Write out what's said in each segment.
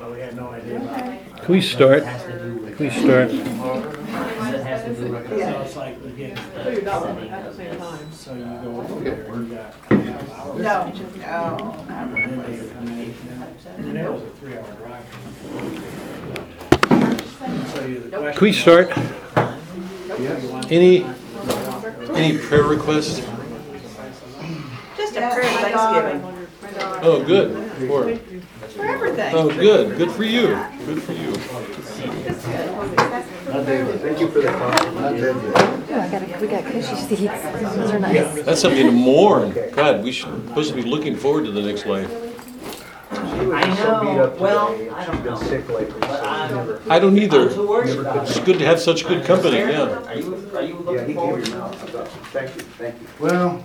but we had no idea about it. Can we start? Has to do with. Can we start? It has to do with. So it's like we get, So at the same time. so you go over there, you got half hour. No, no. And then they come in, and that was a three hour drive. So you, the question. Can we start? Any, any prayer requests? Just a prayer Thanksgiving Oh, good. For, for everything. oh, good. Good for you. Good for you. Thank you for the coffee. Not dead yet. Oh, I got, we got cushy seats. Those are nice. That's something to mourn. God, we should, supposed to be looking forward to the next life. She was I so beat know. up Well, today. I She's don't been know. sick lately, But so I'm- she never. I don't I'm either. too worried about It's it. good to have such good company, yeah. Are you, are you Yeah, looking he forward gave to me mouth. Thank you, thank you. Well,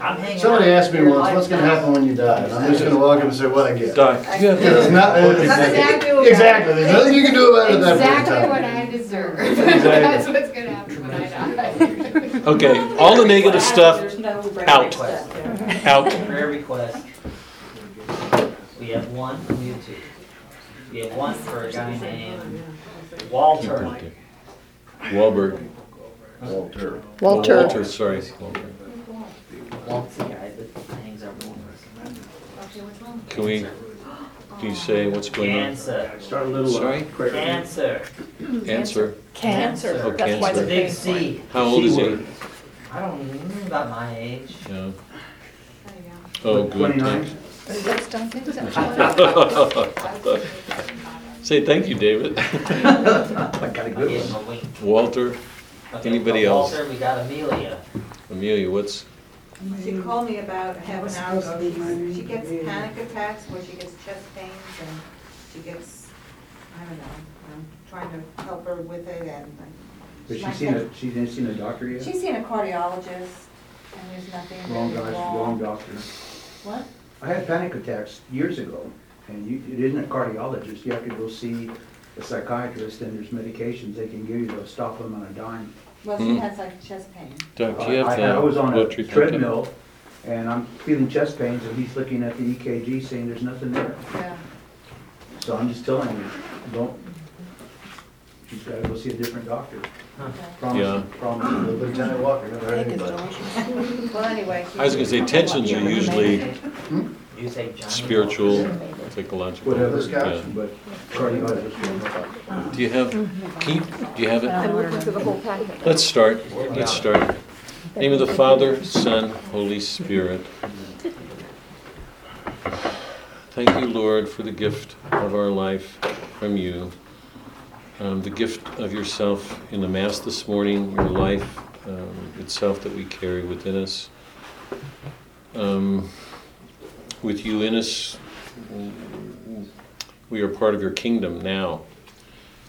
I'm hanging somebody out asked me here once, what's gonna happen when you die? And I'm just gonna walk up and say, what I get. Doc, you have It's not, it's- Nothing I do about it. exactly, there's nothing you can do about it at that point in Exactly what time. I deserve. That's what's gonna happen when I die. Okay, all the negative stuff There's no prayer out. request. out. Prayer request. We have one, we have two. We have one for a guy named Walter. Wahlberg. Walter. Walter. Walter, sorry. Walter. Walt's the guy that hangs out Can we, can you say what's going on? Cancer, Start a little. uh, Sorry? prayer. cancer, Answer. cancer. Oh, That's why It's a the big thing's C. How old is he? I don't know, about my age. Yeah. Oh, good. Twenty-nine. That's Duncan. Say thank you, David. I got a I good gave him one. a wink. Walter, Okay, Anybody for else? Walter, we got Amelia. Amelia, what's, She called me about half an hour ago. She gets panic attacks where she gets chest pains and she gets, I don't know, I'm trying to help her with it and. Has she seen a, she didn't seen a doctor yet? She's seen a cardiologist and there's nothing Wrong really guy, wrong wrong. doctor. What? I had panic attacks years ago, and you, it isn't a cardiologist, you have to go see a psychiatrist, and there's medications they can give you to stop them on a dime. Well, she hmm? has like chest pain. Doc, do oh, you have I- the I was on a blood treatment? treadmill, and I'm feeling chest pains, and he's looking at the EKG saying there's nothing there. Yeah. So I'm just telling you, don't, she's gotta go see a different doctor. Yeah. Promise, promise. Lieutenant Walker, never heard anybody. Well, anyway. she- I was gonna say tensions are usually You say Johnny. spiritual, psychological. Whatever, Yeah. but cardiologist. Do you have, Pete, do you have it? I'm looking through the whole packet. Let's start, let's start. Name of the Father, Son, Holy Spirit. Thank you, Lord, for the gift of our life from you. Um, the gift of yourself in the Mass this morning, your life um, itself that we carry within us. Um, with you in us, we are part of your kingdom now.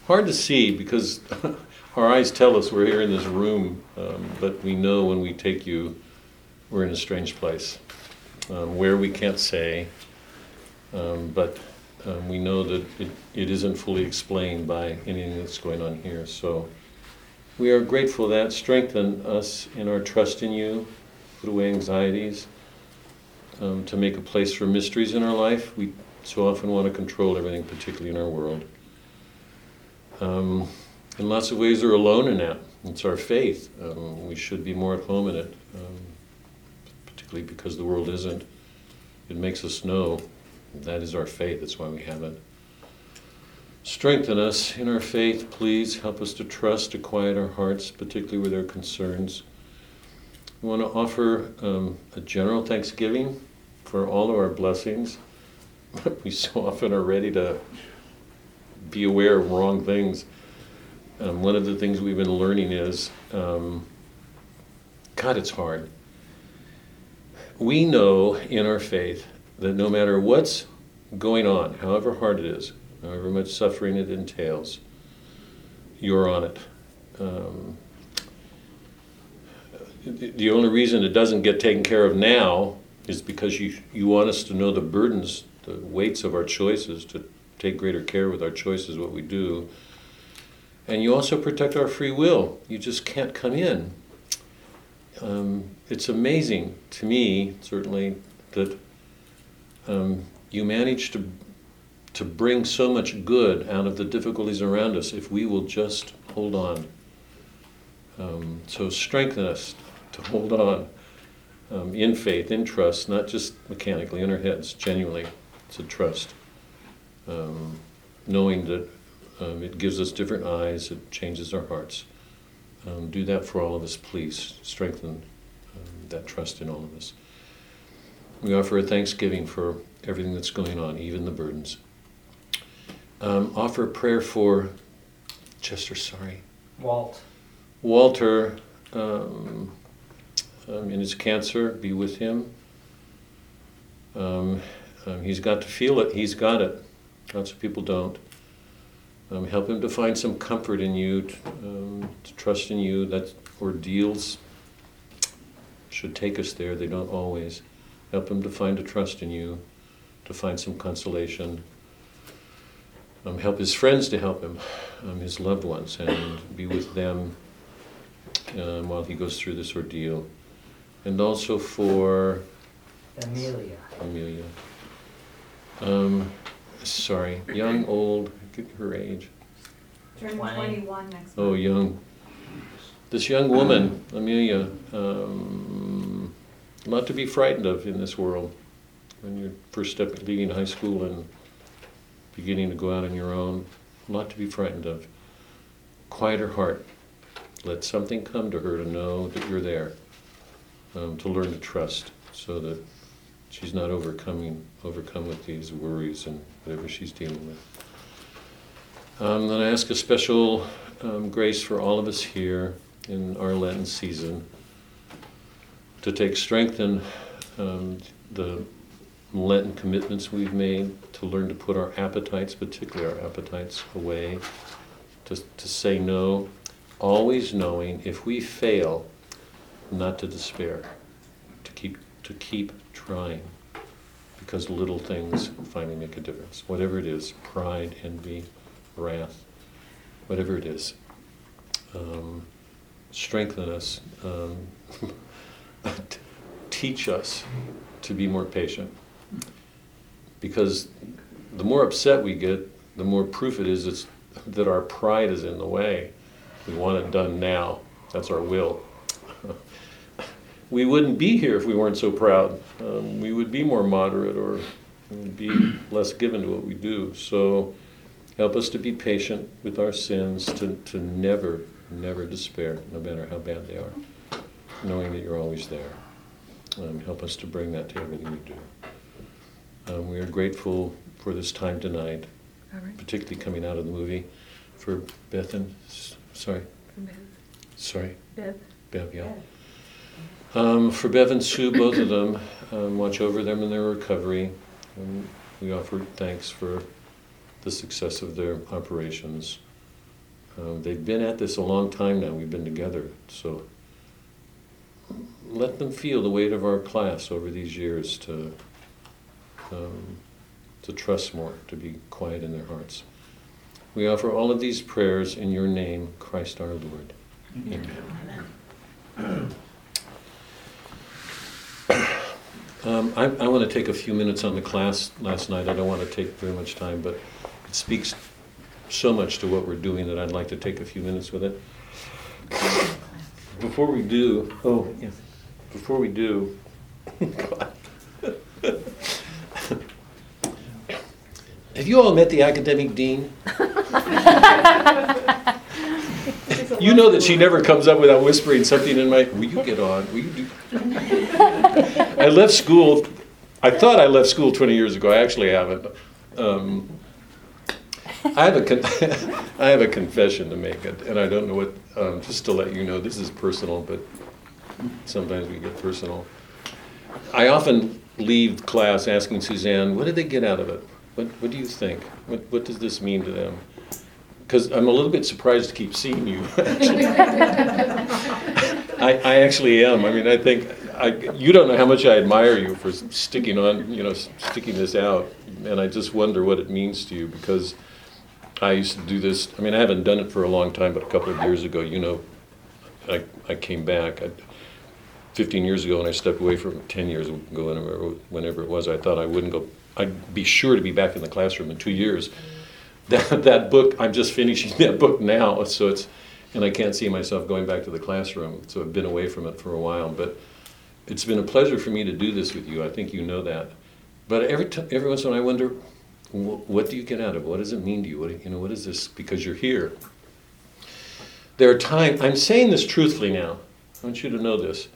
Hard to see because our eyes tell us we're here in this room, um, but we know when we take you, we're in a strange place. Um, where we can't say, um, but um, we know that it, it isn't fully explained by anything that's going on here. So we are grateful that strengthen us in our trust in you, put away anxieties, um, to make a place for mysteries in our life. We so often want to control everything, particularly in our world. Um, in lots of ways, we're alone in that. It's our faith. Um, we should be more at home in it, um, particularly because the world isn't. It makes us know that is our faith. That's why we have it. Strengthen us in our faith, please. Help us to trust, to quiet our hearts, particularly with our concerns. Want to offer um, a general thanksgiving for all of our blessings. we so often are ready to be aware of wrong things. Um, one of the things we've been learning is um, God, it's hard. We know in our faith that no matter what's going on, however hard it is, however much suffering it entails, you're on it. Um, the only reason it doesn't get taken care of now is because you, you want us to know the burdens, the weights of our choices, to take greater care with our choices, what we do. And you also protect our free will. You just can't come in. Um, it's amazing to me, certainly, that um, you manage to to bring so much good out of the difficulties around us if we will just hold on. Um, so strengthen us to hold on um, in faith, in trust, not just mechanically in our heads, genuinely, to trust. Um, knowing that um, it gives us different eyes, it changes our hearts. Um, do that for all of us, please. Strengthen um, that trust in all of us. We offer a thanksgiving for everything that's going on, even the burdens. Um, offer a prayer for Chester, sorry. Walt, Walter, um, um, in his cancer, be with him. Um, um, he's got to feel it, he's got it. Lots of people don't. Um, help him to find some comfort in you, to, um, to trust in you. That ordeals should take us there, they don't always. Help him to find a trust in you, to find some consolation. Um, help his friends to help him, um, his loved ones, and be with them um, while he goes through this ordeal. And also for Amelia, Amelia. Um, sorry, young, old, get her age. Turning Twenty. twenty-one next month. Oh, young. This young woman, Amelia, um, a lot to be frightened of in this world. When you're first step leaving high school and beginning to go out on your own, a lot to be frightened of. Quiet her heart. Let something come to her to know that you're there. Um, to learn to trust, so that she's not overcoming, overcome with these worries and whatever she's dealing with. Um, then I ask a special um, grace for all of us here in our Lenten season to take strength in um, the Lenten commitments we've made, to learn to put our appetites, particularly our appetites, away, to, to say no, always knowing if we fail, not to despair, to keep, to keep trying, because little things finally make a difference. Whatever it is, pride, envy, wrath, whatever it is. Um, strengthen us, um, teach us to be more patient. Because the more upset we get, the more proof it is that our pride is in the way. We want it done now. That's our will. We wouldn't be here if we weren't so proud. Um, we would be more moderate or be less given to what we do. So help us to be patient with our sins, to, to never, never despair, no matter how bad they are, knowing that you're always there. Um, help us to bring that to everything we do. Um, we are grateful for this time tonight, All right. particularly coming out of the movie, for Beth and, sorry, sorry, Beth. Bev, yeah. Um, for Bev and Sue, both of them, um, watch over them in their recovery. And we offer thanks for the success of their operations. Um, they've been at this a long time now. We've been together, so let them feel the weight of our class over these years to um, to trust more, to be quiet in their hearts. We offer all of these prayers in your name, Christ our Lord. Amen. Um, I, I want to take a few minutes on the class last night. I don't want to take very much time, but it speaks so much to what we're doing that I'd like to take a few minutes with it. Before we do, oh, yeah, before we do, God. Have you all met the academic dean? You know that she never comes up without whispering something in my, will you get on? Will you do? I left school, I thought I left school 20 years ago. I actually haven't. Um, I have a con- I have a confession to make, and I don't know what. Um, just to let you know, this is personal, but sometimes we get personal. I often leave class asking Suzanne, "What did they get out of it? What What do you think? What What does this mean to them?" Because I'm a little bit surprised to keep seeing you. I, I actually am. I mean, I think I, you don't know how much I admire you for sticking on, you know, sticking this out, and I just wonder what it means to you because I used to do this. I mean, I haven't done it for a long time, but a couple of years ago, you know, I, I came back. I, 15 years ago, when I stepped away from 10 years ago, whenever, whenever it was, I thought I wouldn't go I'd be sure to be back in the classroom in two years. That, that book, I'm just finishing that book now, so it's, and I can't see myself going back to the classroom, so I've been away from it for a while. But it's been a pleasure for me to do this with you. I think you know that. But every t- every once in a while, I wonder, wh- what do you get out of it? What does it mean to you? What you know, what is this? Because you're here. There are times. I'm saying this truthfully now. I want you to know this.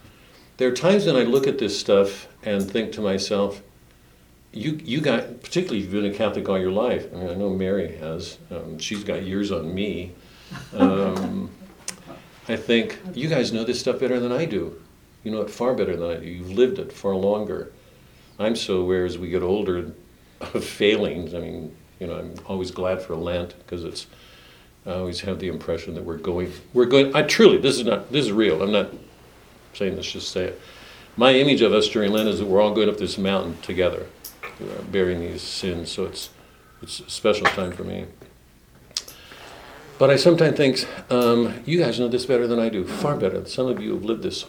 There are times when I look at this stuff and think to myself, you you got particularly you've been a Catholic all your life. I mean, I know Mary has. Um, she's got years on me. Um, I think you guys know this stuff better than I do. You know it far better than I do. You've lived it far longer. I'm so aware as we get older of failings. I mean, you know, I'm always glad for Lent because it's. I always have the impression that we're going. We're going. I truly. This is not. This is real. I'm not saying this just say it. My image of us during Lent is that we're all going up this mountain together, uh, bearing these sins. So it's it's a special time for me. But I sometimes think um, you guys know this better than I do, far better. Some of you have lived this,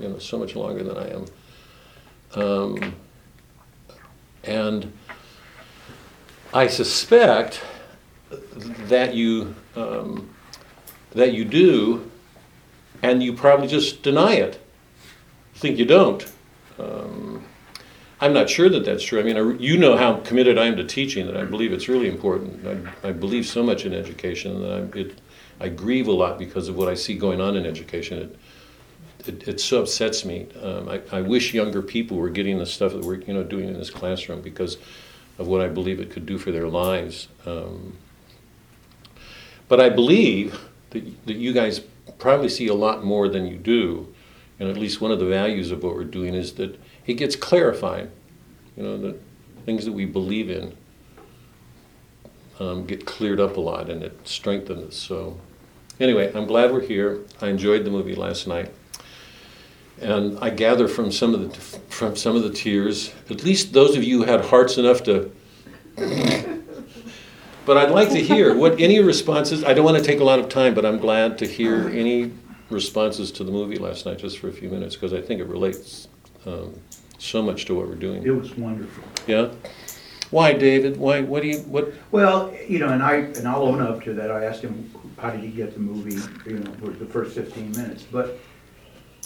you know, so much longer than I am. Um, and I suspect that you um, that you do, and you probably just deny it. Think you don't. Um, I'm not sure that that's true. I mean, I, you know how committed I am to teaching that I believe it's really important. I, I believe so much in education that I, it, I grieve a lot because of what I see going on in education. It, it, it so upsets me. Um, I, I wish younger people were getting the stuff that we're you know doing in this classroom because of what I believe it could do for their lives. Um, but I believe that, that you guys probably see a lot more than you do. And at least one of the values of what we're doing is that it gets clarified. You know, the things that we believe in um, get cleared up a lot and it strengthens. So, anyway, I'm glad we're here. I enjoyed the movie last night. And I gather from some of the from some of the tears, at least those of you who had hearts enough to but I'd like to hear what any responses. I don't want to take a lot of time, but I'm glad to hear any responses to the movie last night, just for a few minutes, because I think it relates um, so much to what we're doing. It was wonderful. Yeah. Why, David? Why? What do you? What? Well, you know, and I, and I'll own up to that, I asked him, how did he get the movie, you know, for the first fifteen minutes, but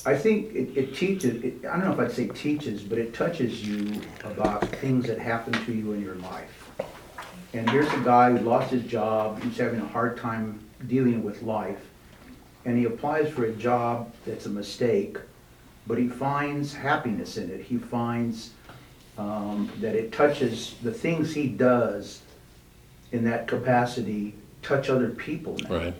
I think it, it teaches, it- I don't know if I'd say teaches, but it touches you about things that happen to you in your life. And here's a guy who lost his job, he's having a hard time dealing with life, and he applies for a job that's a mistake, but he finds happiness in it, he finds um, that it touches, the things he does in that capacity touch other people now. Right.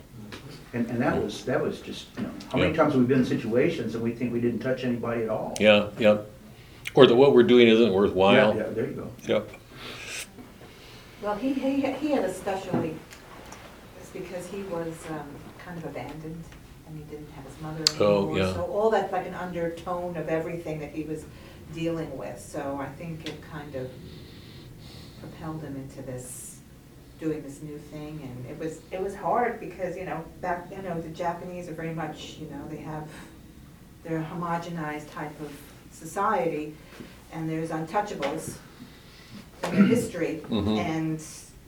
And, and that was, that was just, you know, how many Yeah. times have we been in situations and we think we didn't touch anybody at all? Yeah. Yeah. Or that what we're doing isn't Yeah, worthwhile. yeah, there you go. Yep. Well, he, he, he had especially, it's because he was um, kind of abandoned and he didn't have his mother Oh, anymore. yeah. So all that's like an undertone of everything that he was dealing with. So I think it kind of propelled him into this, doing this new thing. And it was, it was hard because, you know, back, you know, the Japanese are very much, you know, they have, they're homogenized type of society and there's untouchables in their history. Mhm. And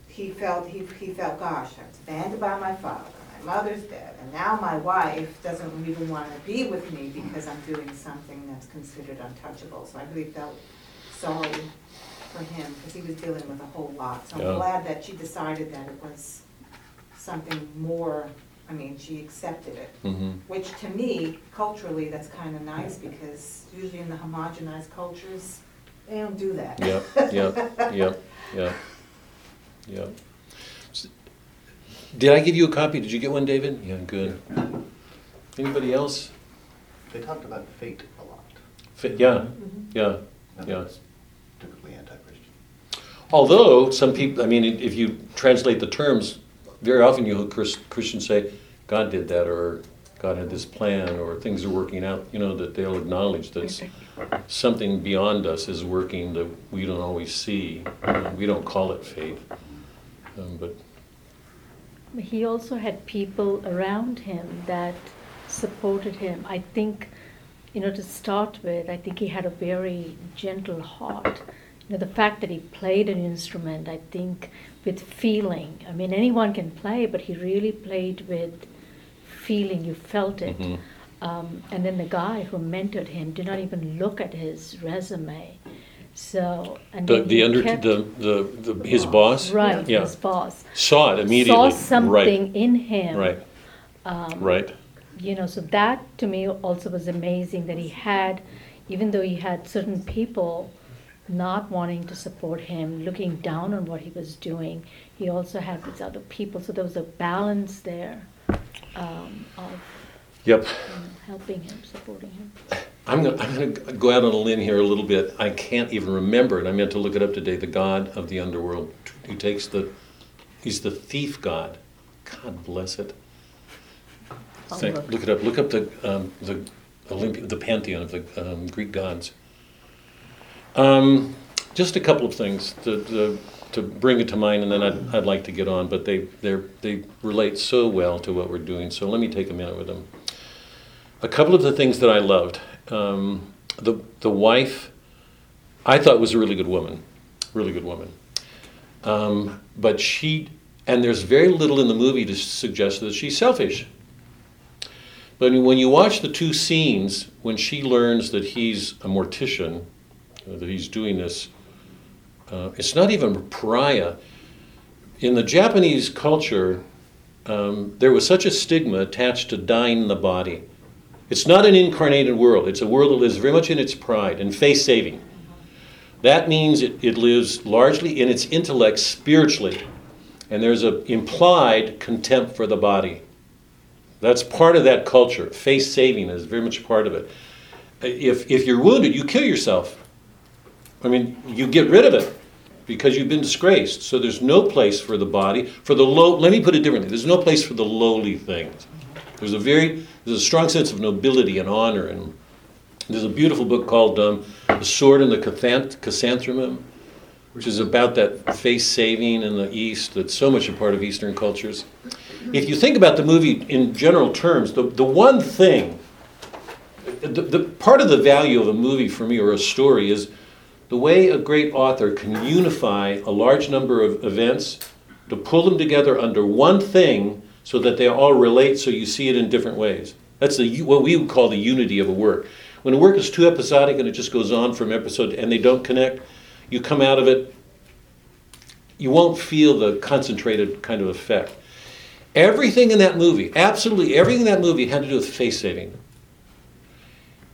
he felt, he, he felt, gosh, I was abandoned by my father, my mother's dead, and now my wife doesn't even want to be with me because I'm doing something that's considered untouchable. So I really felt sorry for him, because he was dealing with a whole lot. So Yeah. I'm glad that she decided that it was something more, I mean, she accepted it. hmm Which to me, culturally, that's kind of nice, because usually in the homogenized cultures, they don't do that. Yep. Yep. Yep. Yep. Yep. S- Did I give you a copy? Did you get one, David? Yeah. Good. Anybody else? They talked about fate a lot. Fi- Yeah. Yeah. and Yeah. that's Typically anti-Christian. Although some people, I mean, if you translate the terms, very often you'll hear Christians say, God did that, or God had this plan, or things are working out, you know, that they'll acknowledge that something beyond us is working that we don't always see. We don't call it faith. Um, But, He also had people around him that supported him. I think, you know, to start with, I think he had a very gentle heart. You know, the fact that he played an instrument, I think, with feeling. I mean, anyone can play, but he really played with feeling. You felt it. Mhm. Um, and then the guy who mentored him did not even look at his resume. So, and The, the under, the, the, the, his boss? right, Yeah. his boss Saw it immediately. saw Right, something in him. Right, Um, right. you know so that to me also was amazing that he had even though he had certain people not wanting to support him looking down on what he was doing he also had these other people so there was a balance there um, of Yep. you know, helping him supporting him I'm gonna, I'm gonna go out on a limb here a little bit. I can't even remember it. I meant to look it up today. The god of the underworld, who takes the, he's the thief god. God bless it. Think-. Look it up. Look up the um, the Olympi- the pantheon of the um, Greek gods. Um, just a couple of things to, to, to bring it to mind, and then I'd, I'd like to get on. But they they relate so well to what we're doing. So let me take a minute with them. A couple of the things that I loved. Um, the the wife, I thought was a really good woman, really good woman. Um, but she and there's very little in the movie to suggest that she's selfish. But when you watch the two scenes, when she learns that he's a mortician, that he's doing this, uh, it's not even pariah. In the Japanese culture, um, there was such a stigma attached to dying in the body. It's not an incarnated world, it's a world that lives very much in its pride and face saving. That means it, it lives largely in its intellect spiritually, and there's an implied contempt for the body. That's part of that culture. Face saving is very much part of it. If, if you're wounded, you kill yourself. I mean, you get rid of it because you've been disgraced. So there's no place for the body, for the low, let me put it differently. There's no place for the lowly things. There's a very, there's a strong sense of nobility and honor. And there's a beautiful book called um, The Sword and the Chrysanth- Chrysanthemum, which is about that face saving in the East that's so much a part of Eastern cultures. If you think about the movie in general terms, the, the one thing, the, the part of the value of a movie for me or a story is the way a great author can unify a large number of events to pull them together under one thing so that they all relate so you see it in different ways. That's the, what we would call the unity of a work. When a work is too episodic and it just goes on from episode and they don't connect, you come out of it, you won't feel the concentrated kind of effect. Everything in that movie, absolutely everything in that movie had to do with face saving.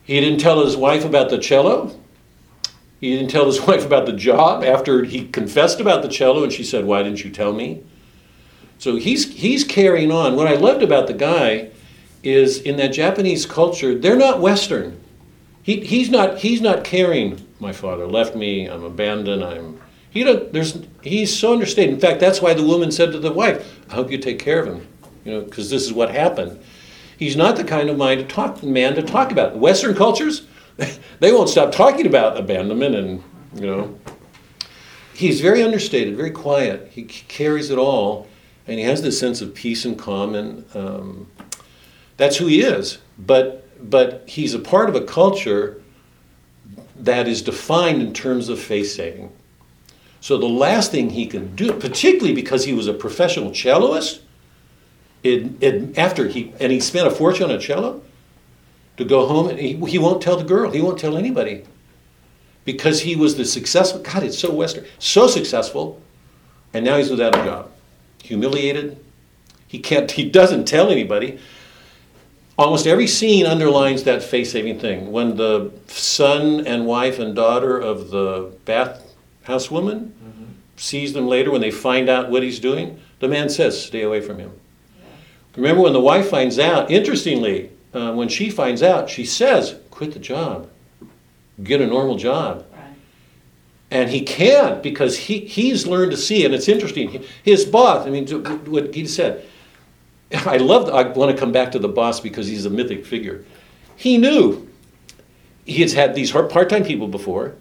He didn't tell his wife about the cello. He didn't tell his wife about the job after he confessed about the cello and she said, Why didn't you tell me? So he's, he's carrying on. What I loved about the guy is in that Japanese culture, they're not Western. He, he's, not, he's not carrying, my father left me, I'm abandoned, I'm. He don't, there's, he's so understated. In fact, that's why the woman said to the wife, I hope you take care of him, you know, because this is what happened. He's not the kind of mind to talk, man to talk about. Western cultures, they won't stop talking about abandonment and, you know. He's very understated, very quiet. He carries it all, and he has this sense of peace and calm, and um, that's who he is. But but he's a part of a culture that is defined in terms of face saving. So the last thing he can do, particularly because he was a professional celloist, it, it, after he and he spent a fortune on a cello, to go home and he, he won't tell the girl, he won't tell anybody, because he was the successful. God, it's so Western, so successful, and now he's without a job, humiliated. He can't. He doesn't tell anybody. Almost every scene underlines that face-saving thing. When the son and wife and daughter of the bath bathhouse woman mm-hmm. sees them later, when they find out what he's doing, the man says, "Stay away from him." Remember when the wife finds out? Interestingly, uh, when she finds out, she says, "Quit the job, get a normal job." And he can't because he, he's learned to see, and it's interesting. His boss, I mean, what he said, I love, I want to come back to the boss because he's a mythic figure. He knew he has had these part time people before.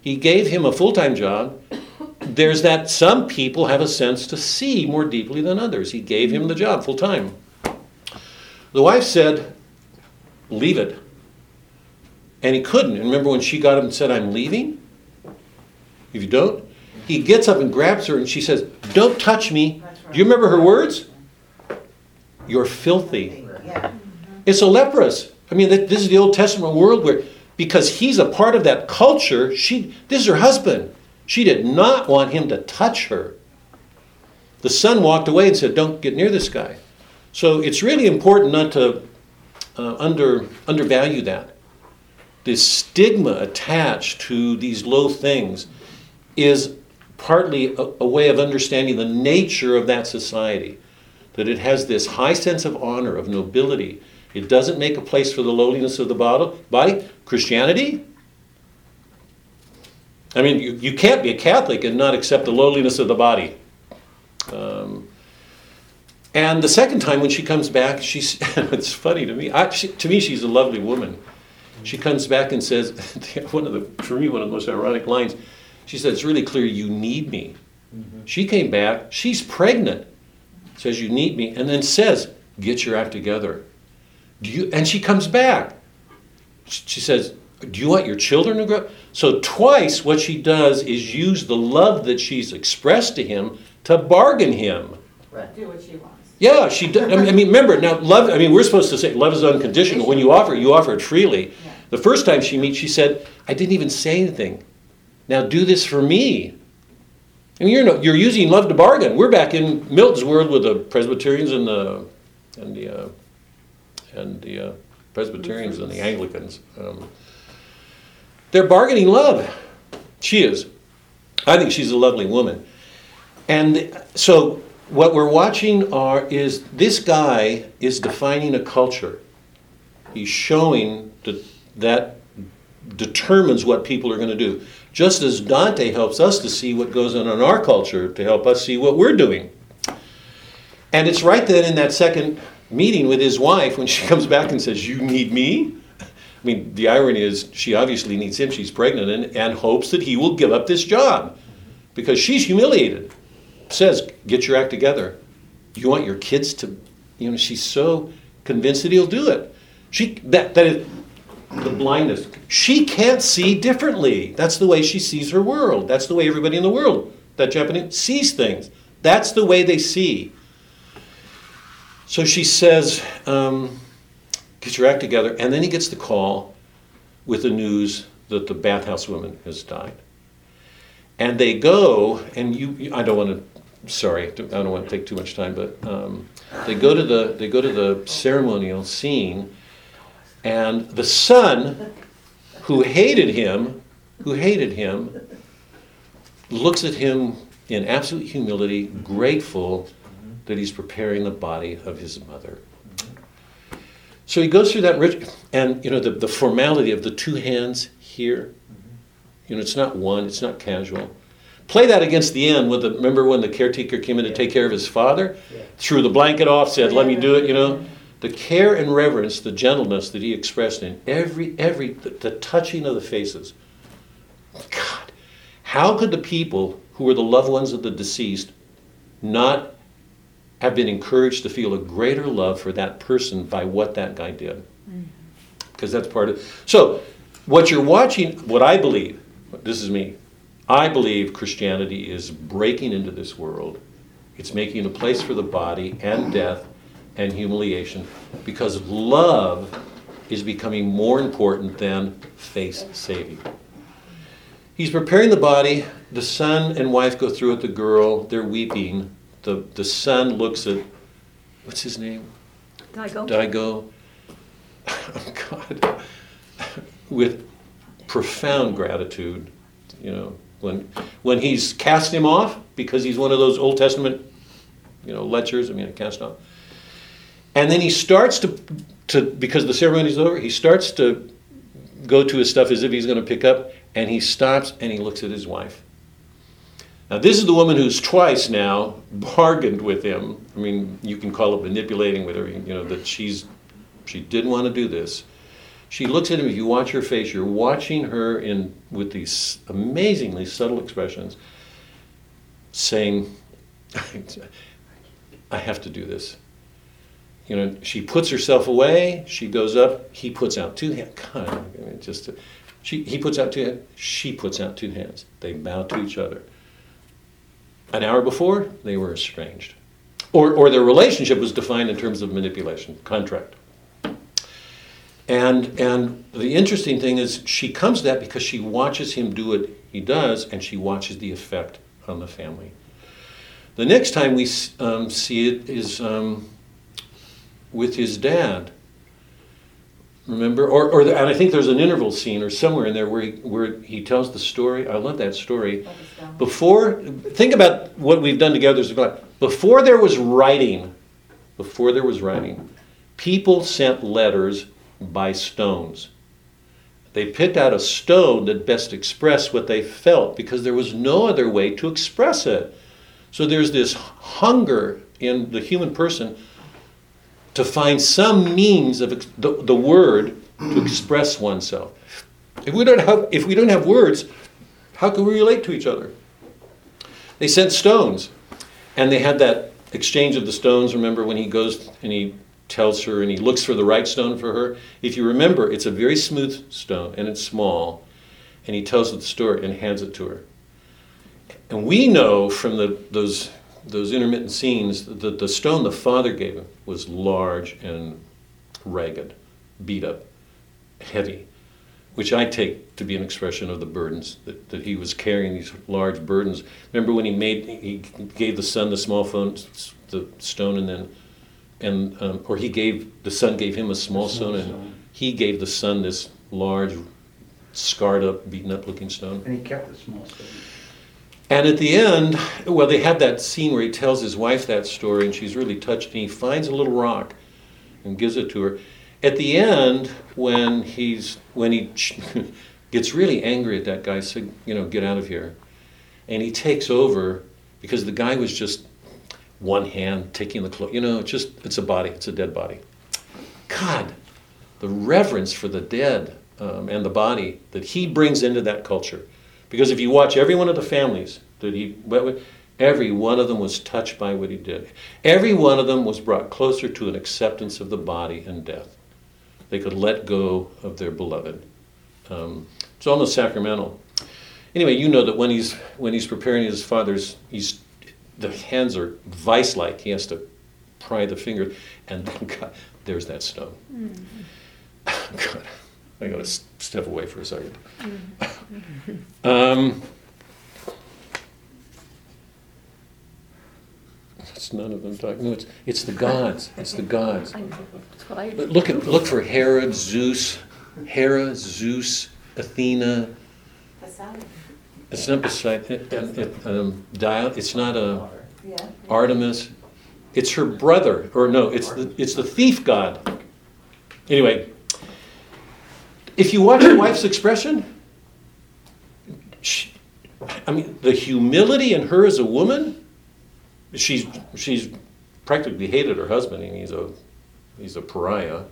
He gave him a full time job. There's that some people have a sense to see more deeply than others. He gave him the job full time. The wife said, Leave it. And he couldn't. And remember when she got him and said, I'm leaving? if you don't, he gets up and grabs her and she says, Don't touch me. Do you remember her words? You're filthy. It's a leprous. I mean, this is the Old Testament world where, because he's a part of that culture, she, this is her husband. She did not want him to touch her. The son walked away and said, Don't get near this guy. So it's really important not to uh, under, undervalue that. This stigma attached to these low things is partly a, a way of understanding the nature of that society. That it has this high sense of honor, of nobility. It doesn't make a place for the lowliness of the body. Christianity? I mean, you, you can't be a Catholic and not accept the lowliness of the body. And the second time when she comes back, she's, it's funny to me. I, she, to me, she's a lovely woman. She comes back and says, one of the, for me, one of the most ironic lines, she said, It's really clear you need me. Mm-hmm. She came back, she's pregnant, says, You need me, and then says, Get your act together. Do you, and she comes back. She says, Do you want your children to grow? So, twice what she does is use the love that she's expressed to him to bargain him. Right. Do what she wants. Yeah, she. Does, I mean, remember now, love. I mean, we're supposed to say love is unconditional. When you offer, you offer it freely. Yeah. The first time she meets, she said, "I didn't even say anything. Now do this for me." I mean, you're no, you're using love to bargain. We're back in Milton's world with the Presbyterians and the and the uh, and the uh, Presbyterians and the Anglicans. Um, they're bargaining love. She is. I think she's a lovely woman. And so what we're watching are is this guy is defining a culture. He's showing that that determines what people are going to do. Just as Dante helps us to see what goes on in our culture to help us see what we're doing. And it's right then in that second meeting with his wife when she comes back and says, You need me? I mean, the irony is she obviously needs him. She's pregnant and, and hopes that he will give up this job because she's humiliated. Says, Get your act together. You want your kids to, you know, she's so convinced that he'll do it. She, that, that is, the blindness. She can't see differently. That's the way she sees her world. That's the way everybody in the world, that Japanese, sees things. That's the way they see. So she says, um, get your act together. And then he gets the call with the news that the bathhouse woman has died. And they go, and you, I don't want to, sorry, I don't want to take too much time, but um, they go to the they go to the ceremonial scene, and the son, who hated him, who hated him, looks at him in absolute humility, grateful that he's preparing the body of his mother. So he goes through that rich, and you know the, the formality of the two hands here. You know, it's not one, it's not casual. Play that against the end with the remember when the caretaker came in to take care of his father? Yeah. Threw the blanket off, said, Let me do it, you know. The care and reverence, the gentleness that he expressed in every every the, the touching of the faces. God, how could the people who were the loved ones of the deceased not have been encouraged to feel a greater love for that person by what that guy did? Mm-hmm. Because that's part of so what you're watching, what I believe, this is me, I believe Christianity is breaking into this world. It's making a place for the body and death and humiliation because love is becoming more important than face saving. He's preparing the body. The son and wife go through it. The girl, they're weeping. The, the son looks at, what's his name? Daigo? Daigo. Oh, God. With profound gratitude, you know, when, when he's cast him off because he's one of those Old Testament, you know, lechers, I mean, cast off. And then he starts to, to because the ceremony's over, he starts to go to his stuff as if he's going to pick up, and he stops and he looks at his wife. Now, this is the woman who's twice now bargained with him. I mean, you can call it manipulating with her, you know, that she's she didn't want to do this. She looks at him. If you watch her face, you're watching her in with these amazingly subtle expressions, saying, "I have to do this." You know, she puts herself away. She goes up. He puts out two hands. God, I mean, just She, he puts out two she puts out two hands. They bow to each other. An hour before, they were estranged. Or, or their relationship was defined in terms of manipulation, contract. And, and the interesting thing is, she comes to that because she watches him do what he does, and she watches the effect on the family. The next time we um, see it is um, with his dad. Remember, or, or the, and I think there's an interval scene or somewhere in there where he, where he tells the story. I love that story. Before, think about what we've done together as a class. Before there was writing, before there was writing, people sent letters by stones. They picked out a stone that best expressed what they felt because there was no other way to express it. So there's this hunger in the human person to find some means of the, the word to express oneself. If we don't have if we don't have words, how can we relate to each other? They sent stones, and they had that exchange of the stones. Remember when he goes and he tells her and he looks for the right stone for her? If you remember, it's a very smooth stone and it's small, and he tells her the story and hands it to her. And we know from the, those those intermittent scenes that the stone the father gave him was large and ragged, beat up, heavy, which I take to be an expression of the burdens that, that he was carrying these large burdens. Remember when he made he gave the son the small phone, the stone, and then and um, or he gave the son gave him a small, stone, and he gave the son this large, scarred up, beaten up looking stone. And he kept the small stone. And at the end, well, they have that scene where he tells his wife that story, and she's really touched, and he finds a little rock and gives it to her. At the end, when he's when he gets really angry at that guy, said, you know, get out of here, and he takes over because the guy was just one hand taking the clothes. You know, it's just it's a body, it's a dead body. God, the reverence for the dead um, and the body that he brings into that culture. Because if you watch every one of the families that he went with, every one of them was touched by what he did. Every one of them was brought closer to an acceptance of the body and death. They could let go of their beloved. Um, it's almost sacramental. Anyway, you know that when he's when he's preparing his father's, he's the hands are vice-like. He has to pry the finger, and then God, there's that stone. God, I got to step away for a second. um, it's none of them talking. No, it's it's the gods. It's the gods. That's what I. But Look at look for Hera, Zeus, Hera, Zeus, Athena. It's not beside it, it, it, um, Dial. It's not a Yeah. Artemis. It's her brother, or no, it's the it's the thief god. Anyway, if you watch your wife's expression, she, I mean, the humility in her as a woman, she's she's practically hated her husband, and he's a he's a pariah.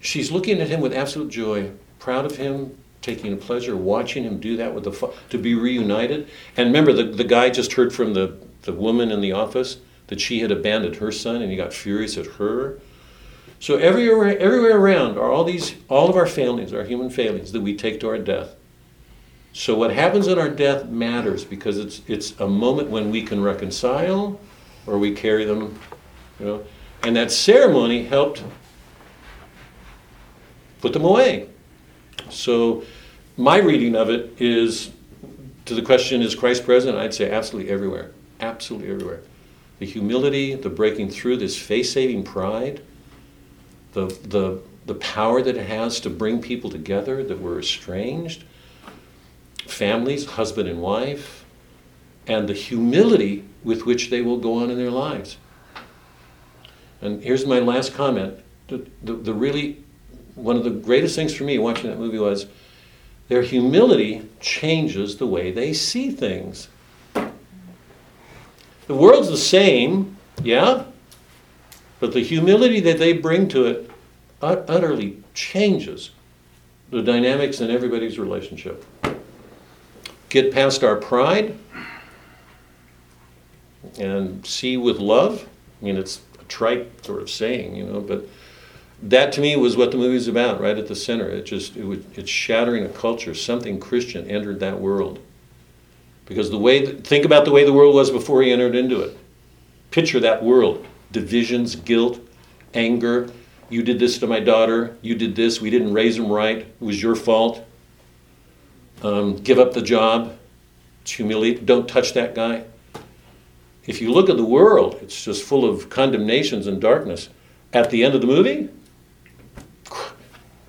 She's looking at him with absolute joy, proud of him, taking pleasure watching him do that with the to be reunited. And remember, the, the guy just heard from the, the woman in the office that she had abandoned her son, and he got furious at her. So everywhere, everywhere around are all these, all of our failings, our human failings that we take to our death. So what happens at our death matters because it's it's a moment when we can reconcile, or we carry them, you know. And that ceremony helped put them away. So my reading of it is to the question is Christ present? I'd say absolutely everywhere. Absolutely everywhere. The humility, the breaking through this face-saving pride, the the the power that it has to bring people together that were estranged, families, husband and wife, and the humility with which they will go on in their lives. And here's my last comment. The, the, the really, one of the greatest things for me watching that movie was their humility changes the way they see things. The world's the same, yeah, but the humility that they bring to it utterly changes the dynamics in everybody's relationship. Get past our pride and see with love. I mean, it's a trite sort of saying, you know, but that to me was what the movie was about, right at the center. It just it was, it's shattering a culture. Something Christian entered that world. Because the way that, think about the way the world was before he entered into it. Picture that world: divisions, guilt, anger. You did this to my daughter. You did this. We didn't raise him right. It was your fault. Um, give up the job. It's humiliate. Don't touch that guy. If you look at the world, it's just full of condemnations and darkness. At the end of the movie,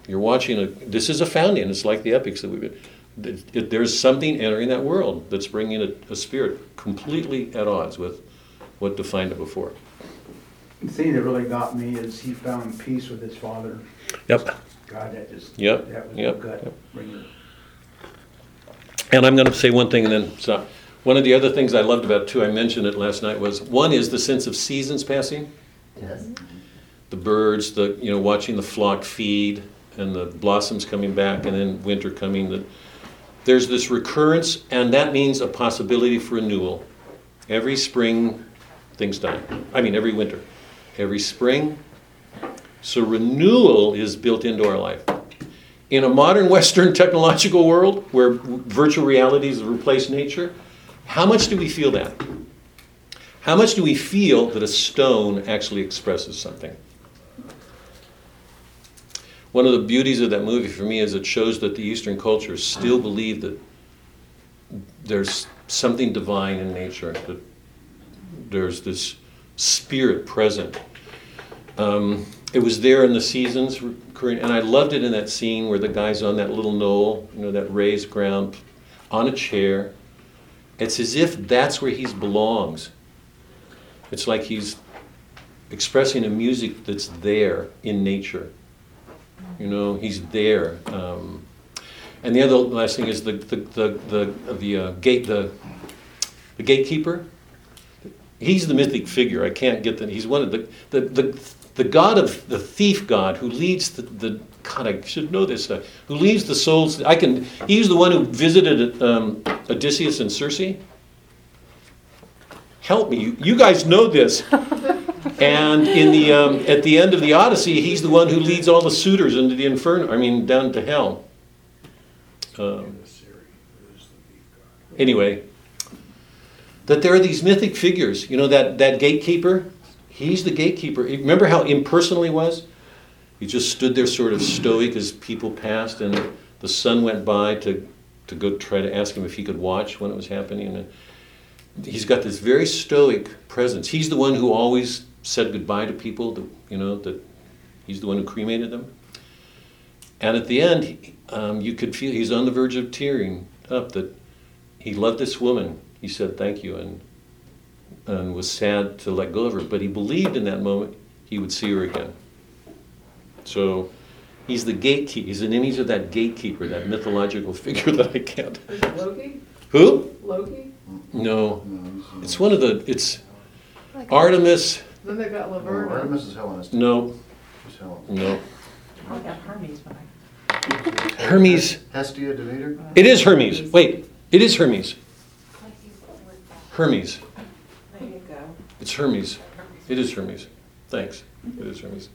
you're watching a. This is a founding. It's like the epics that we've been. it- it- there's something entering that world that's bringing a, a spirit completely at odds with what defined it before. The thing that really got me is he found peace with his father. Yep. God, that just, Yep, that was yep, gut yep. wringer. And I'm going to say one thing and then stop. One of the other things I loved about it too, I mentioned it last night, was one is the sense of seasons passing. Yes. The birds, the you know, watching the flock feed, and the blossoms coming back, and then winter coming. That there's this recurrence, and that means a possibility for renewal. Every spring, things die. I mean, every winter, every spring. So renewal is built into our life. In a modern Western technological world where virtual realities have replaced nature, how much do we feel that? How much do we feel that a stone actually expresses something? One of the beauties of that movie for me is it shows that the Eastern cultures still believe that there's something divine in nature, that there's this spirit present. Um, it was there in the seasons, and I loved it in that scene where the guy's on that little knoll, you know, that raised ground, on a chair. It's as if that's where he belongs. It's like he's expressing a music that's there in nature. You know, he's there. Um, and the other last thing is the the the the, the uh, gate the the gatekeeper. He's the mythic figure. I can't get that. He's one of the the the, the god of the thief god who leads the, the God. I should know this. Uh, who leads the souls? I can. He's the one who visited um, Odysseus and Circe. Help me, you, you guys know this. And in the um, at the end of the Odyssey, he's the one who leads all the suitors into the inferno. I mean, down to hell. Um, anyway, that there are these mythic figures. You know that that gatekeeper. He's the gatekeeper. Remember how impersonal he was? He just stood there, sort of stoic, as people passed, and the sun went by to to go try to ask him if he could watch when it was happening. And he's got this very stoic presence. He's the one who always said goodbye to people. That, you know that he's the one who cremated them. And at the end, he- um, you could feel he's on the verge of tearing up. That he loved this woman. He said thank you and and was sad to let go of her. But he believed in that moment he would see her again. So. He's the gatekeeper. He's an image of that gatekeeper, that mythological figure that I can't. Is it Loki? Who? Loki? No, it's one of the. It's Artemis. Then they've got Or Laverna. Oh, Artemis is Hellenist. No, She's Helen. no. Oh, yeah, Hermes, but I. Hermes. Hestia, Demeter? It is Hermes. Wait, it is Hermes. Hermes. There you go. It's Hermes. It is Hermes. Thanks. It is Hermes.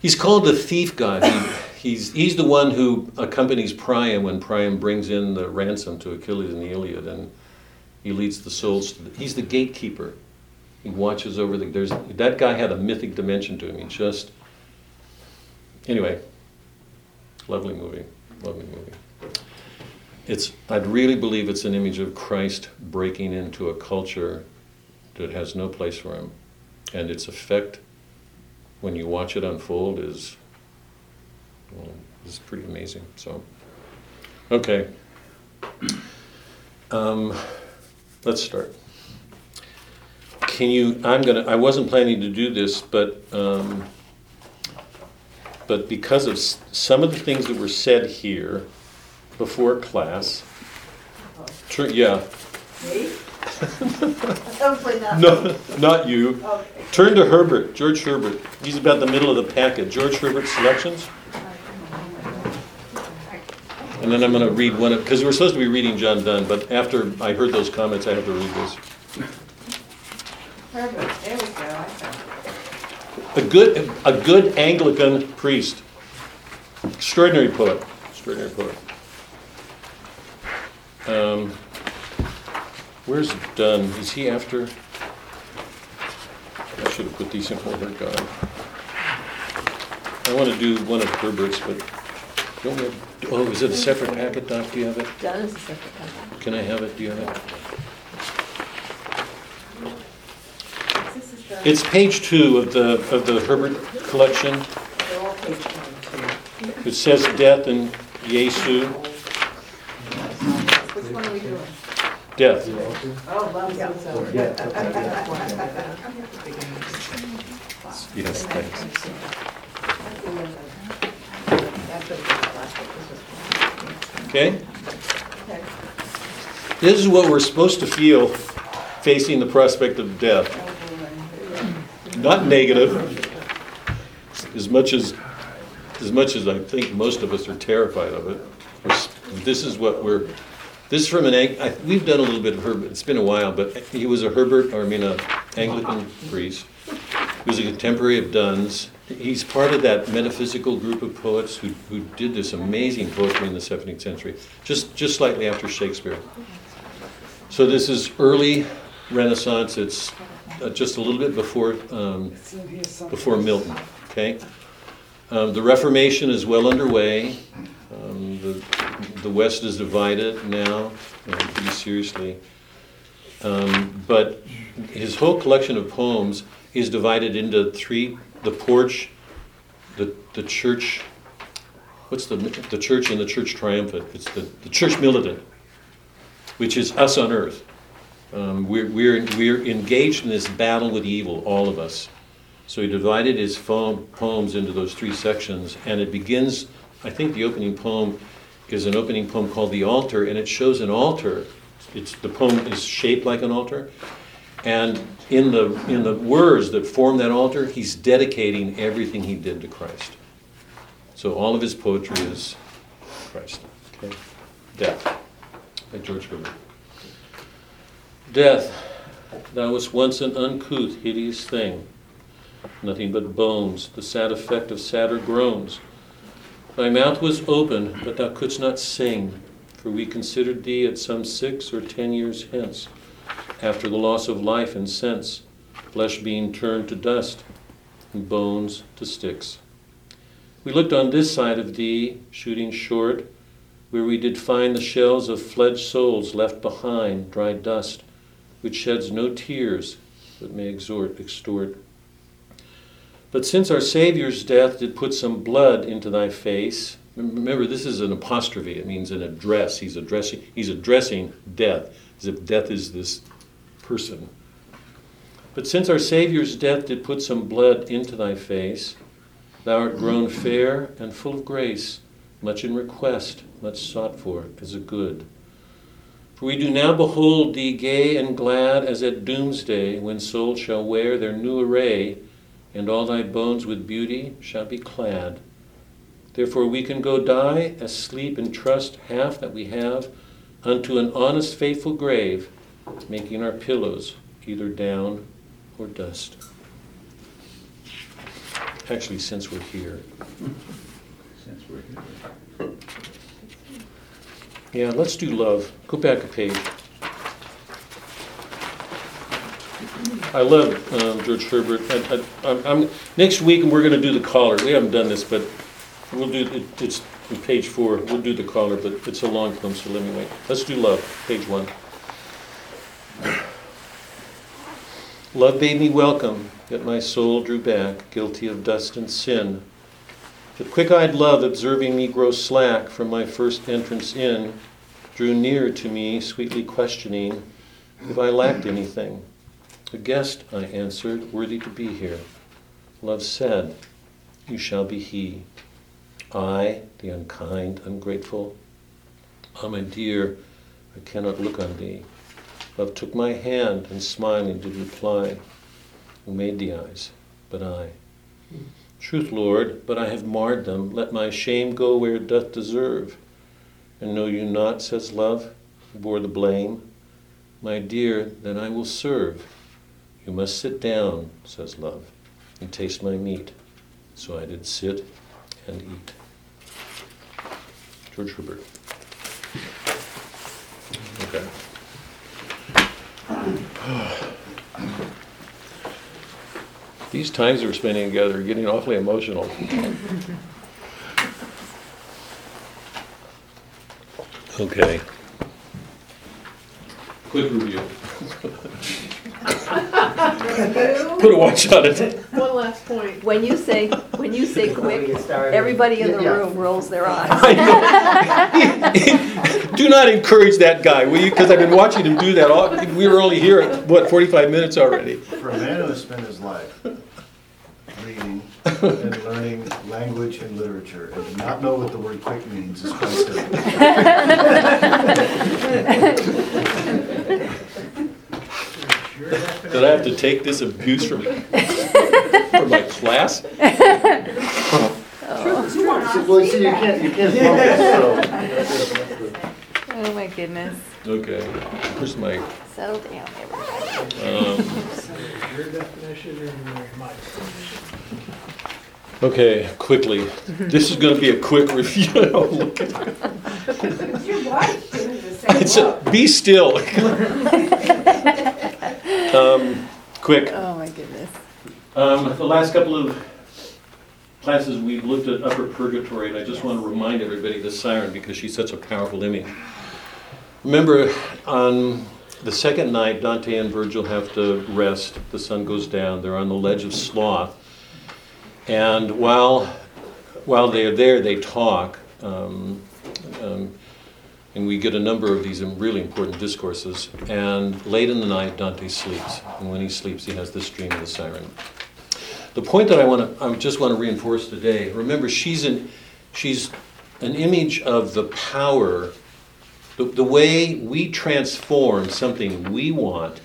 He's called the thief god. He, he's, he's the one who accompanies Priam when Priam brings in the ransom to Achilles in the Iliad, and he leads the souls. To the, he's the gatekeeper. He watches over the. There's that guy had a mythic dimension to him. He just. Anyway, lovely movie. Lovely movie. It's. I'd really believe it's an image of Christ breaking into a culture that has no place for him, and its effect when you watch it unfold is well, is pretty amazing. So, okay, um, let's start. Can you? I'm gonna. I wasn't planning to do this, but um, but because of s- some of the things that were said here before class. Turn, yeah. Me? Hopefully not. No, not you. Okay. Turn to Herbert, George Herbert. He's about the middle of the packet. George Herbert selections. And then I'm going to read one of, because we're supposed to be reading John Donne, but after I heard those comments, I have to read this. Perfect, there we go, I found it. A good, a good Anglican priest. Extraordinary poet. Extraordinary poet. Um, where's Donne? Is he after? I should have put these in order, God. I want to do one of Herbert's, but don't we have, oh, is it a separate packet, Doc? Do you have it? That is a separate packet. Can I have it? Do you have it? This is the, It's page two of the, of the Herbert collection. they're all page twenty-two. It says death and Yesu, Which one are we doing? Oh, love Yes, thanks. That's what it was last week. This Okay? This is what we're supposed to feel facing the prospect of death. Not negative, as much as, as much as I think most of us are terrified of it. This is what we're, this is from an, Ang- I- we've done a little bit of Herbert, it's been a while, but he was a Herbert, or I mean, a Anglican priest. He was a contemporary of Donne's. He's part of that metaphysical group of poets who, who did this amazing poetry in the 17th century, just, just slightly after Shakespeare. So this is early Renaissance. It's uh, just a little bit before, um, before Milton, okay? Um, The Reformation is well underway. Um, The, the West is divided now, uh, pretty seriously. Um, But his whole collection of poems is divided into three, the porch, the, the church, what's the, the church and the church triumphant? It's the, the church militant, which is us on earth. Um, we're, we're, we're engaged in this battle with evil, all of us. So he divided his poems into those three sections, and it begins, I think the opening poem is an opening poem called The Altar, and it shows an altar. It's, the poem is shaped like an altar, and in the, in the words that form that altar, he's dedicating everything he did to Christ. So all of his poetry is Christ. Okay? Death by George Herbert. Death, thou wast once an uncouth, hideous thing, nothing but bones, the sad effect of sadder groans. Thy mouth was open, but thou couldst not sing, for we considered thee at some six or ten years hence, after the loss of life and sense, flesh being turned to dust, and bones to sticks. We looked on this side of thee, shooting short, where we did find the shells of fledged souls left behind, dry dust, which sheds no tears, but may exhort, extort. But since our Saviour's death did put some blood into thy face, remember this is an apostrophe, it means an address. He's addressing, he's addressing death, as if death is this person. But since our Saviour's death did put some blood into thy face, thou art grown fair and full of grace, much in request, much sought for as a good. For we do now behold thee gay and glad as at doomsday, when souls shall wear their new array, and all thy bones with beauty shall be clad. Therefore we can go die as sleep and trust half that we have unto an honest faithful grave, making our pillows either down or dust. Actually, since we're here. Since we're here. Yeah, let's do love. Go back a page. I love um, George Herbert. I, I, I'm, I'm, next week, we're going to do the collar. We haven't done this, but we'll do it. It's on page four. We'll do the collar, but it's a long poem, so let me wait. Let's do love, page one. Love bade me welcome, yet my soul drew back, guilty of dust and sin. But quick eyed love, observing me grow slack from my first entrance in, drew near to me, sweetly questioning if I lacked anything. A guest, I answered, worthy to be here. Love said, You shall be he. I, the unkind, ungrateful, ah, my dear, I cannot look on thee. Love took my hand and smiling did reply, Who made the eyes, but I? Truth, Lord, but I have marred them. Let my shame go where it doth deserve. And know you not, says love, who bore the blame? My dear, then I will serve. You must sit down, says love. and taste my meat. So I did sit and eat. George Herbert. Okay. These times we're spending together are getting awfully emotional. Okay. Quick review. Put a watch on it. One last point. When you say, when you say quick, everybody in the Yeah. room rolls their eyes. Do not encourage that guy, will you? Because I've been watching him do that. All, we were only here, what, 45 minutes already? For a man who has spent his life reading and learning language and literature and to not know what the word quick means is quite stunning. Did I have to take this abuse from, from my class? Well, see, you can't, you can't focus, so. Oh, my goodness. Okay, where's my, Settle down, everybody. um, Your definition and my definition. okay, quickly. This is gonna be a quick review. Oh, look at- Your wife doing the same It's a, be still. Um, quick. Oh, my goodness. Um, the last couple of classes, we've looked at upper purgatory, and I just want to remind everybody of the siren because she's such a powerful image. Remember, on the second night, Dante and Virgil have to rest. The sun goes down. They're on the ledge of sloth. And while, while they're there, they talk. Um, um, and we get a number of these really important discourses. And late in the night, Dante sleeps. And when he sleeps, he has this dream of the siren. The point that I want to, I just want to reinforce today. Remember, she's an, she's an image of the power, the, the way we transform something we want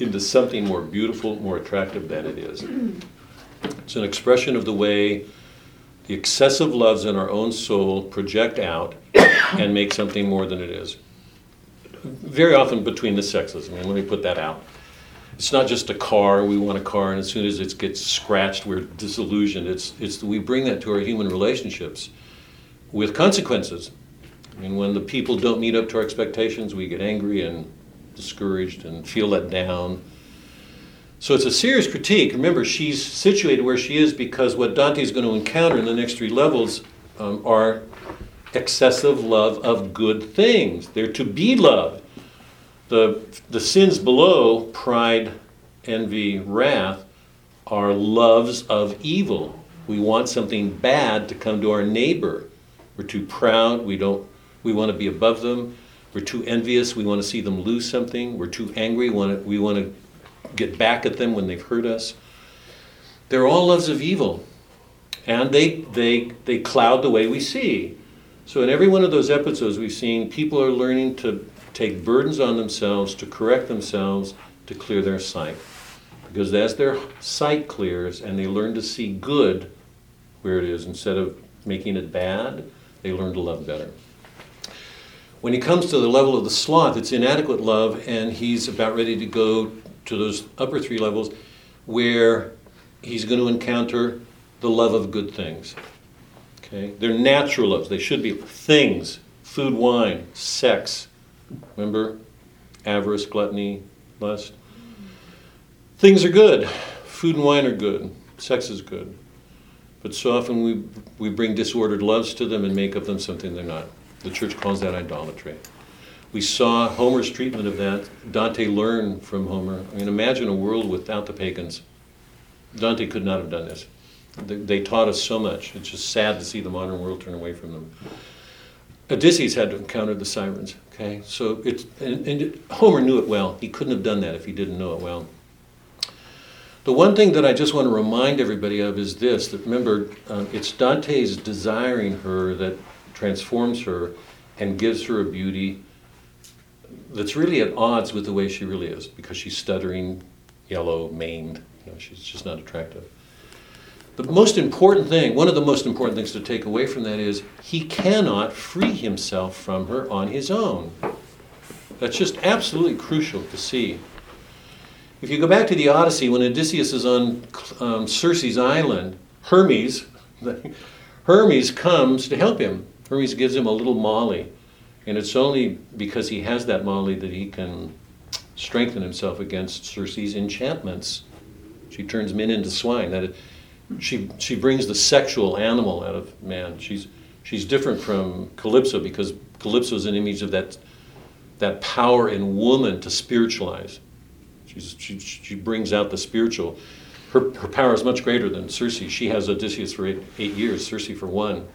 into something more beautiful, more attractive than it is. It's an expression of the way the excessive loves in our own soul project out and make something more than it is. Very often between the sexes. I mean, let me put that out. It's not just a car. We want a car, and as soon as it gets scratched, we're disillusioned. It's it's we bring that to our human relationships with consequences. I mean, when the people don't meet up to our expectations, we get angry and discouraged and feel let down. So it's a serious critique. Remember, she's situated where she is because what Dante is going to encounter in the next three levels um, are excessive love of good things. They're to be loved. The, the sins below, pride, envy, wrath, are loves of evil. We want something bad to come to our neighbor. We're too proud. We don't. We want to be above them. We're too envious. We want to see them lose something. We're too angry. We want to, we want to get back at them when they've hurt us. They're all loves of evil, and they they they cloud the way we see. So in every one of those episodes we've seen, people are learning to take burdens on themselves, to correct themselves, to clear their sight. Because as their sight clears and they learn to see good where it is instead of making it bad, they learn to love better. When he comes to the level of the sloth, it's inadequate love, and he's about ready to go to those upper three levels where he's going to encounter the love of good things. Okay? They're natural loves. They should be things food, wine, sex. Remember? Avarice, gluttony, lust. Things are good. Food and wine are good. Sex is good. But so often we, we bring disordered loves to them and make of them something they're not. The church calls that idolatry. We saw Homer's treatment of that. Dante learned from Homer. I mean, imagine a world without the pagans. Dante could not have done this. They, taught us so much. It's just sad to see the modern world turn away from them. Odysseus had to encounter the sirens. Okay, so it's and, and it- Homer knew it well. He couldn't have done that if he didn't know it well. The one thing that I just want to remind everybody of is this: that remember, uh, it's Dante's desiring her that transforms her and gives her a beauty that's really at odds with the way she really is, because she's stuttering, yellow, maimed. You know, she's just not attractive. The most important thing, one of the most important things to take away from that is he cannot free himself from her on his own. That's just absolutely crucial to see. If you go back to the Odyssey, when Odysseus is on um, Circe's island, Hermes, Hermes comes to help him. Hermes gives him a little moly, and it's only because he has that moly that he can strengthen himself against Circe's enchantments. She turns men into swine. That she she brings the sexual animal out of man. She's she's different from Calypso because Calypso is an image of that that power in woman to spiritualize. She's, she, she brings out the spiritual. Her, her power is much greater than Circe. She has Odysseus for eight, eight years, Circe for one.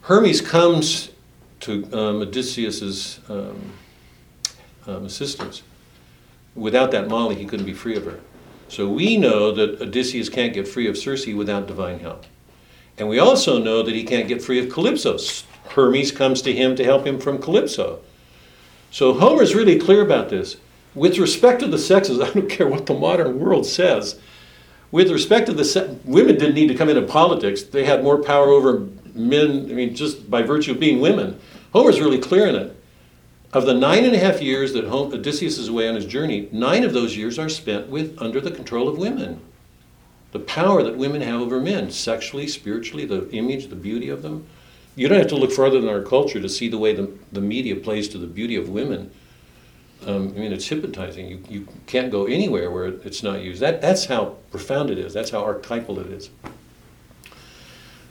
Hermes comes to um, Odysseus's um, um, assistance. Without that Moly, he couldn't be free of her. So we know that Odysseus can't get free of Circe without divine help. And we also know that he can't get free of Calypso. Hermes comes to him to help him from Calypso. So Homer's really clear about this. With respect to the sexes, I don't care what the modern world says. With respect to the se- women didn't need to come into politics. They had more power over men, I mean, just by virtue of being women. Homer's really clear in it. Of the nine and a half years that Odysseus is away on his journey, nine of those years are spent with under the control of women. The power that women have over men, sexually, spiritually, the image, the beauty of them. You don't have to look farther than our culture to see the way the, the media plays to the beauty of women. Um, I mean, it's hypnotizing. You, you can't go anywhere where it's not used. That, that's how profound it is. That's how archetypal it is.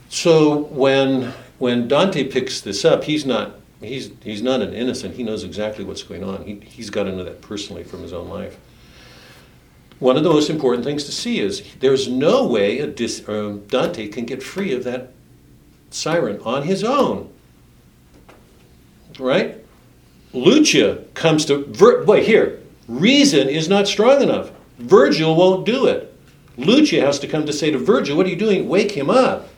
So when, when Dante picks this up, he's not, he's, he's not an innocent. He knows exactly what's going on. He, he's got to know that personally from his own life. One of the most important things to see is there's no way a dis, um, Dante can get free of that siren on his own. Right? Lucia comes to, wait, here, reason is not strong enough. Virgil won't do it. Lucia has to come to say to Virgil, What are you doing? Wake him up.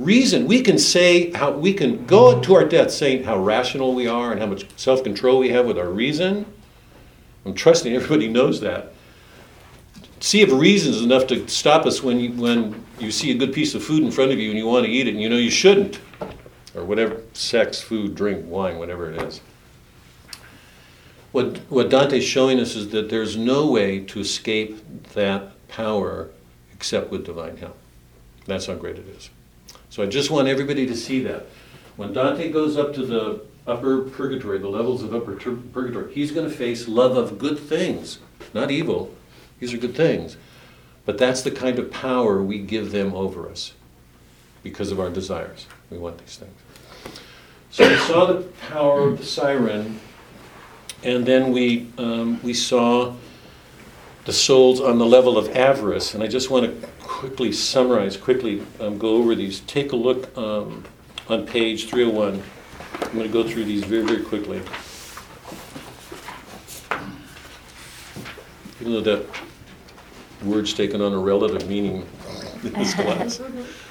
Reason, we can say how we can go to our death saying how rational we are and how much self control we have with our reason. I'm trusting everybody knows that. See if reason is enough to stop us when you, when you see a good piece of food in front of you and you want to eat it and you know you shouldn't. Or whatever, sex, food, drink, wine, whatever it is. What, what Dante's showing us is that there's no way to escape that power except with divine help. That's how great it is. So I just want everybody to see that. When Dante goes up to the upper purgatory, the levels of upper tur- purgatory, he's going to face love of good things, not evil. These are good things. But that's the kind of power we give them over us because of our desires. We want these things. So we saw the power of the siren, and then we, um, we saw the souls on the level of avarice. And I just want to quickly summarize, quickly um, go over these. Take a look um, on page 301. I'm going to go through these very, very quickly. Even though that word's taken on a relative meaning in this class.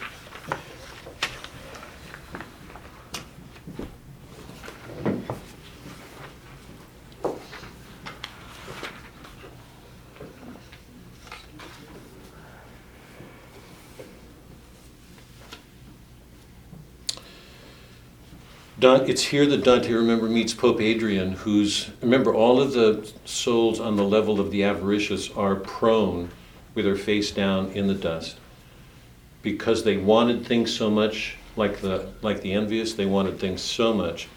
It's here that Dante, remember, meets Pope Adrian, who's, remember, all of the souls on the level of the avaricious are prone with their face down in the dust because they wanted things so much, like the, like the envious, they wanted things so much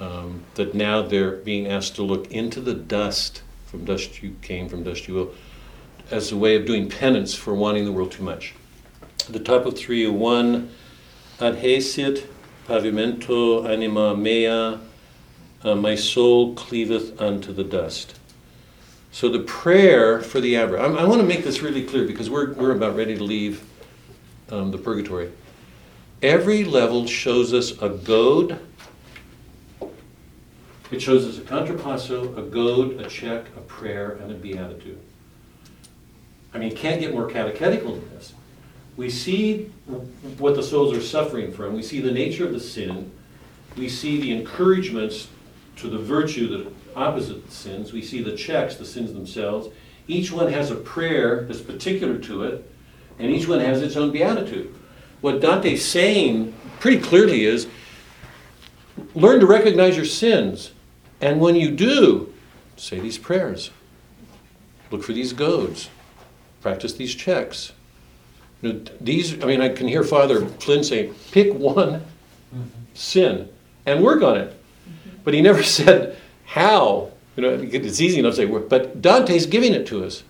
um, that now they're being asked to look into the dust. From dust you came, from dust you will, as a way of doing penance for wanting the world too much. The top of 301, adhesit pavimento anima mea, uh, my soul cleaveth unto the dust. So the prayer for the I, I want to make this really clear because we're, we're about ready to leave um, the purgatory. Every level shows us a goad. It shows us a contrapasso, a goad, a check, a prayer, and a beatitude. I mean, can't get more catechetical than this we see what the souls are suffering from. We see the nature of the sin. We see the encouragements to the virtue that opposite the sins. We see the checks, the sins themselves. Each one has a prayer that's particular to it, and each one has its own beatitude. What Dante's saying pretty clearly is learn to recognize your sins, and when you do, say these prayers, look for these goads, practice these checks. These, I mean, I can hear Father Flynn say, pick one sin and work on it. But he never said how. You know, it's easy enough to say, but Dante's giving it to us.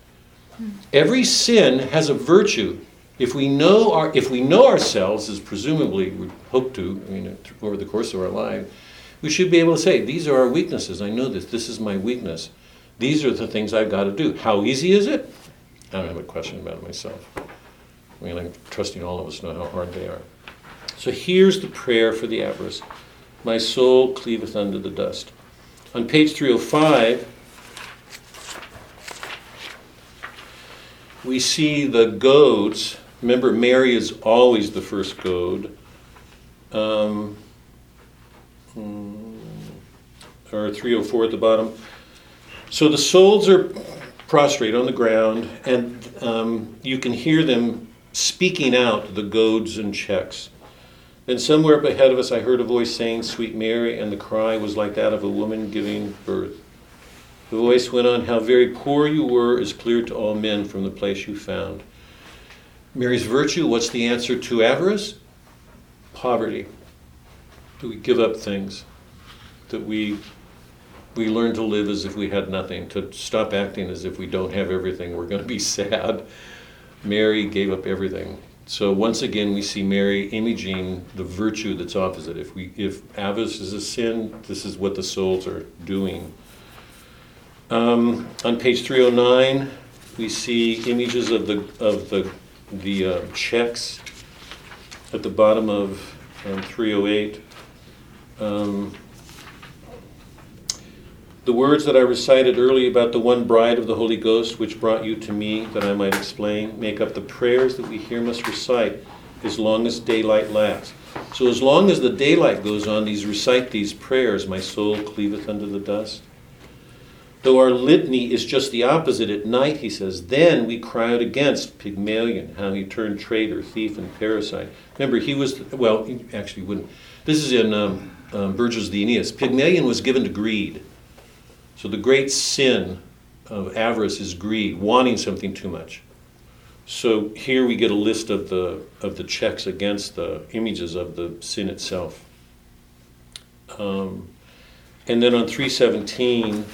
Every sin has a virtue. If we know our, if we know ourselves, as presumably we hope to, I mean, over the course of our life, we should be able to say, these are our weaknesses. I know this. This is my weakness. These are the things I've got to do. How easy is it? I don't have a question about it myself. I mean, I'm trusting all of us know how hard they are. So here's the prayer for the avarice. My soul cleaveth unto the dust. On page 305, we see the goads. Remember, Mary is always the first goad. Um, hmm, or 304 at the bottom. So the souls are prostrate on the ground, and um, you can hear them speaking out the goads and checks. Then somewhere up ahead of us, I heard a voice saying, Sweet Mary, and the cry was like that of a woman giving birth. The voice went on, How very poor you were is clear to all men from the place you found. Mary's virtue, what's the answer to avarice? Poverty. Do we give up things? That we we learn to live as if we had nothing, to stop acting as if we don't have everything. We're going to be sad. Mary gave up everything. So once again, we see Mary imaging the virtue that's opposite. If we, if avarice is a sin, this is what the souls are doing. Um, on page 309, we see images of the of the the uh, checks at the bottom of um, 308. Um, the words that I recited early about the one bride of the Holy Ghost, which brought you to me, that I might explain, make up the prayers that we here must recite as long as daylight lasts. So, as long as the daylight goes on, these recite these prayers, my soul cleaveth unto the dust. Though our litany is just the opposite at night, he says, then we cry out against Pygmalion, how he turned traitor, thief, and parasite. Remember, he was, well, he actually wouldn't. This is in um, um, Virgil's the Aeneid. Pygmalion was given to greed. So the great sin of avarice is greed, wanting something too much. So here we get a list of the of the checks against the images of the sin itself. Um, and then on 317,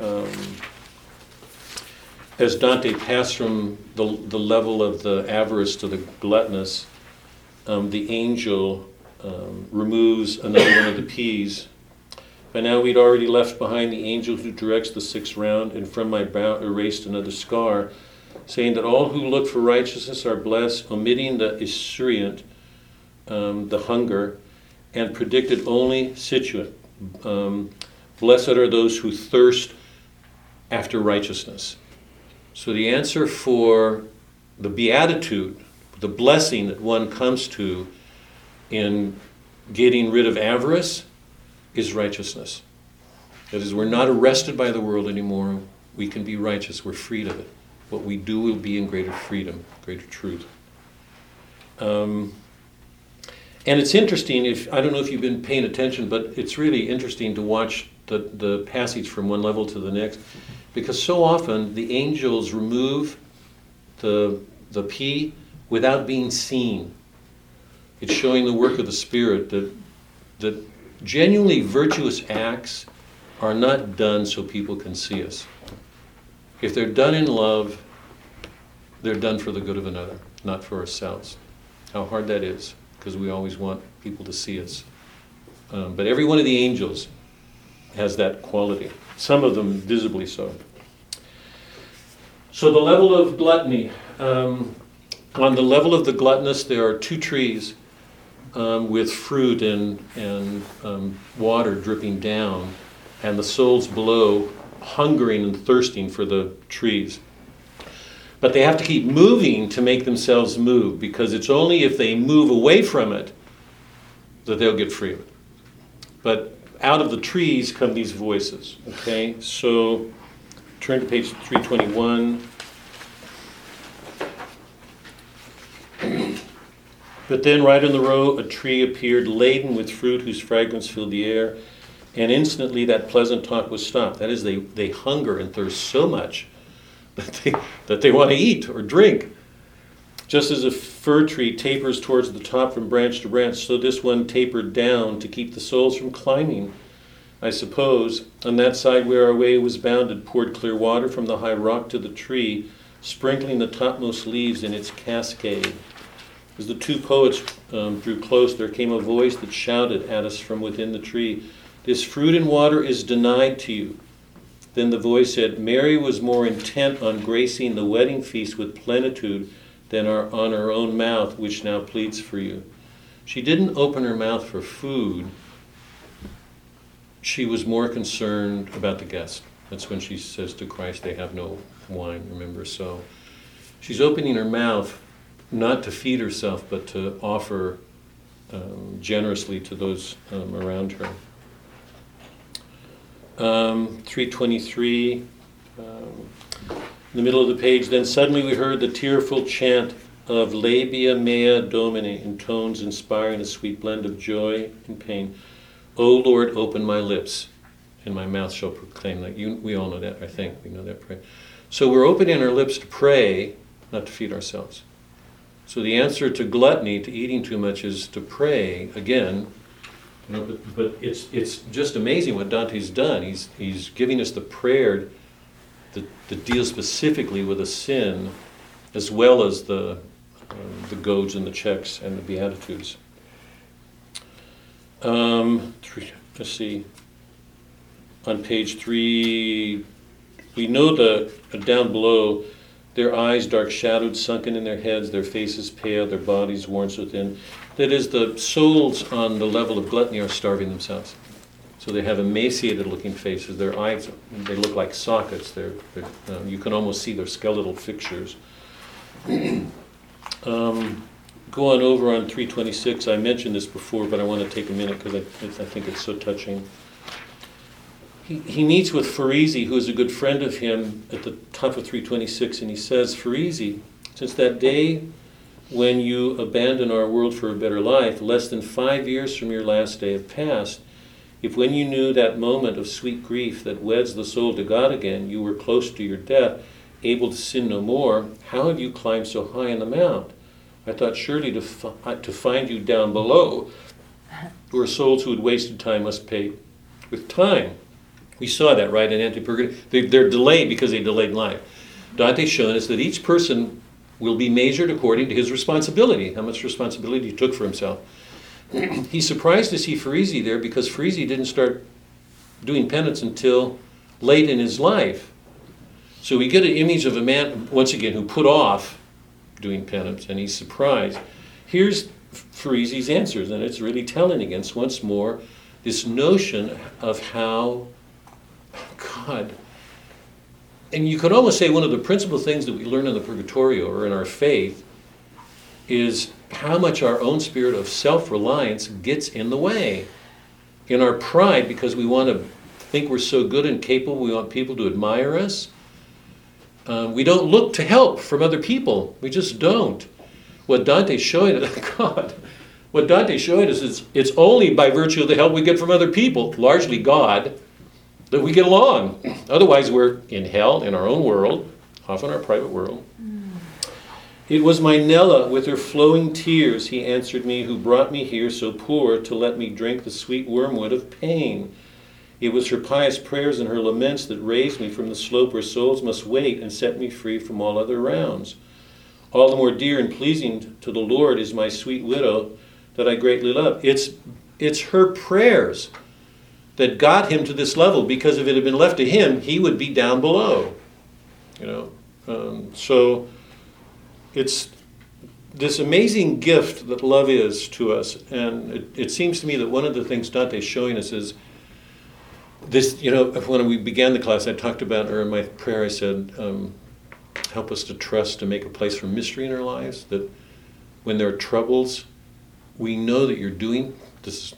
um, as Dante passed from the, the level of the avarice to the gluttonous, um, the angel um, removes another one of the P's by now we'd already left behind the angel who directs the sixth round, and from my brow erased another scar, saying that all who look for righteousness are blessed, omitting the esuriunt, um, the hunger, and predicted only sitiunt. Um, blessed are those who thirst after righteousness. So the answer for the beatitude, the blessing that one comes to in getting rid of avarice, is righteousness. That is, we're not arrested by the world anymore. We can be righteous. We're freed of it. What we do will be in greater freedom, greater truth. Um, and it's interesting. If I don't know if you've been paying attention, but it's really interesting to watch the, the passage from one level to the next, because so often the angels remove the the P without being seen. It's showing the work of the Spirit that that genuinely virtuous acts are not done so people can see us. If they're done in love, they're done for the good of another, not for ourselves. How hard that is, because we always want people to see us. Um, but every one of the angels has that quality, some of them visibly so. So, the level of gluttony. Um, on the level of the gluttonous, there are two trees um, with fruit and, and um, water dripping down, and the souls below hungering and thirsting for the trees. But they have to keep moving to make themselves move, because it's only if they move away from it that they'll get free of it. But out of the trees come these voices. Okay, so turn to page 321. But then, right in the row, a tree appeared laden with fruit whose fragrance filled the air. and instantly that pleasant talk was stopped. That is, they, they hunger and thirst so much that they, that they want to eat or drink. Just as a fir tree tapers towards the top from branch to branch, so this one tapered down to keep the souls from climbing. I suppose, on that side where our way was bounded, poured clear water from the high rock to the tree, sprinkling the topmost leaves in its cascade. As the two poets um, drew close, there came a voice that shouted at us from within the tree, This fruit and water is denied to you. Then the voice said, Mary was more intent on gracing the wedding feast with plenitude than our, on her own mouth, which now pleads for you. She didn't open her mouth for food. She was more concerned about the guest. That's when she says to Christ, They have no wine, remember? So she's opening her mouth not to feed herself, but to offer um, generously to those um, around her. Um, 323, um, in the middle of the page, then suddenly we heard the tearful chant of Labia Mea Domine in tones inspiring a sweet blend of joy and pain. O Lord, open my lips, and my mouth shall proclaim that. You, we all know that, I think. We know that prayer. So we're opening our lips to pray, not to feed ourselves. So the answer to gluttony, to eating too much, is to pray again. You know, but, but it's it's just amazing what Dante's done. He's he's giving us the prayer that, that deals specifically with a sin, as well as the um, the goads and the checks and the beatitudes. Um, let's see. On page three, we know the uh, down below their eyes dark shadowed, sunken in their heads, their faces pale, their bodies worn within. That is, the souls on the level of gluttony are starving themselves. So they have emaciated looking faces. Their eyes, they look like sockets. They're, they're uh, you can almost see their skeletal fixtures. um, go on over on 326. I mentioned this before, but I want to take a minute because I, I think it's so touching. He, he meets with Forese, who is a good friend of him, at the top of 326, and he says, Forese, since that day when you abandon our world for a better life, less than five years from your last day have passed. If when you knew that moment of sweet grief that weds the soul to God again, you were close to your death, able to sin no more, how have you climbed so high in the mount? I thought surely to, fi- to find you down below, where souls who had wasted time must pay with time. We saw that, right, in Antipurgatory. They, they're delayed because they delayed life. Dante's shown us that each person will be measured according to his responsibility, how much responsibility he took for himself. He's surprised to see Forese there because Forese didn't start doing penance until late in his life. So we get an image of a man, once again, who put off doing penance, and he's surprised. Here's Forese's answers, and it's really telling against once more this notion of how God. And you could almost say one of the principal things that we learn in the Purgatorio or in our faith is how much our own spirit of self reliance gets in the way. In our pride, because we want to think we're so good and capable, we want people to admire us. Um, we don't look to help from other people. We just don't. What Dante's showing us, God, what Dante's showing us is it's only by virtue of the help we get from other people, largely God, that we get along. Otherwise, we're in hell, in our own world, often our private world. It was my Nella with her flowing tears, he answered me, who brought me here so poor to let me drink the sweet wormwood of pain. It was her pious prayers and her laments that raised me from the slope where souls must wait and set me free from all other rounds. All the more dear and pleasing to the Lord is my sweet widow that I greatly love. It's, it's her prayers that got him to this level because if it had been left to him, he would be down below. You know, um, so it's this amazing gift that love is to us, and it, it seems to me that one of the things Dante's showing us is this. You know, when we began the class, I talked about, or in my prayer, I said, um, "Help us to trust to make a place for mystery in our lives. That when there are troubles, we know that you're doing this."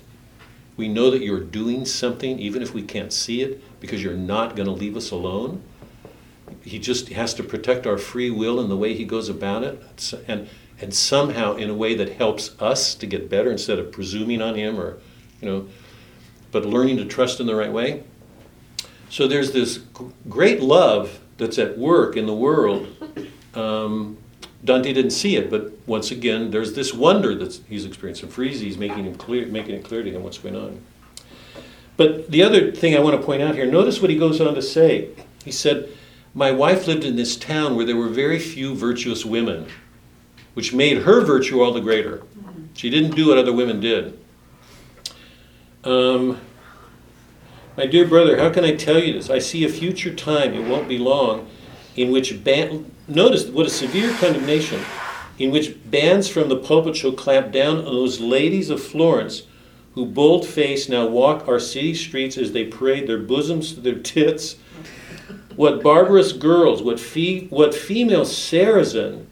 We know that you're doing something, even if we can't see it, because you're not going to leave us alone. He just has to protect our free will in the way he goes about it, and and somehow in a way that helps us to get better instead of presuming on him or, you know. but learning to trust in the right way. So there's this great love that's at work in the world. Um, Dante didn't see it, but once again, there's this wonder that he's experiencing. Forese's making him clear, making it clear to him what's going on. But the other thing I want to point out here, notice what he goes on to say. He said, "My wife lived in this town where there were very few virtuous women, which made her virtue all the greater. She didn't do what other women did." Um, my dear brother, how can I tell you this? I see a future time, it won't be long, in which ban- notice what a severe condemnation, in which bans from the pulpit shall clap down on those ladies of Florence who bold faced now walk our city streets as they parade their bosoms to their tits. What barbarous girls, what, what female Saracen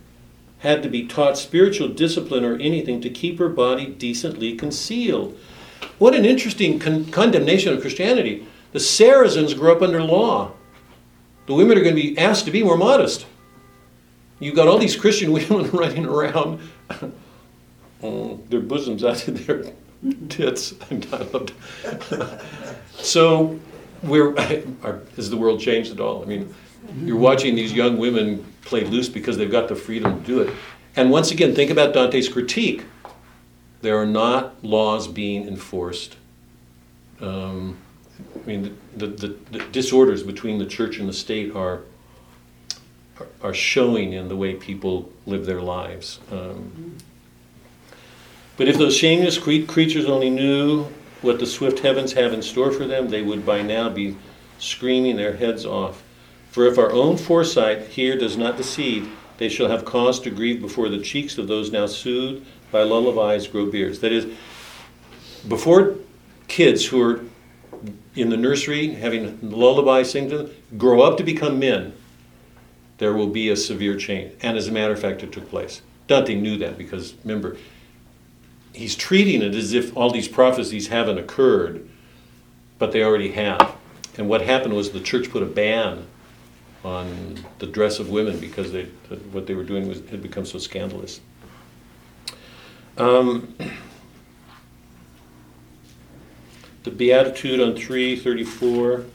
had to be taught spiritual discipline or anything to keep her body decently concealed. What an interesting con- condemnation of Christianity. The Saracens grew up under law. The women are going to be asked to be more modest. You've got all these Christian women running around, mm, their bosoms out of their tits. so, we're, has the world changed at all? I mean, you're watching these young women play loose because they've got the freedom to do it. And once again, think about Dante's critique. There are not laws being enforced. Um, I mean, the, the, the disorders between the church and the state are, are showing in the way people live their lives. Um, but if those shameless cre- creatures only knew what the swift heavens have in store for them, they would by now be screaming their heads off. For if our own foresight here does not deceive, they shall have cause to grieve before the cheeks of those now soothed by lullabies grow beards. That is, before kids who are in the nursery having lullabies sing to them grow up to become men, there will be a severe change. And as a matter of fact, it took place. Dante knew that because remember, he's treating it as if all these prophecies haven't occurred, but they already have. And what happened was the church put a ban on the dress of women because they, what they were doing was, had become so scandalous. Um, the Beatitude on 334.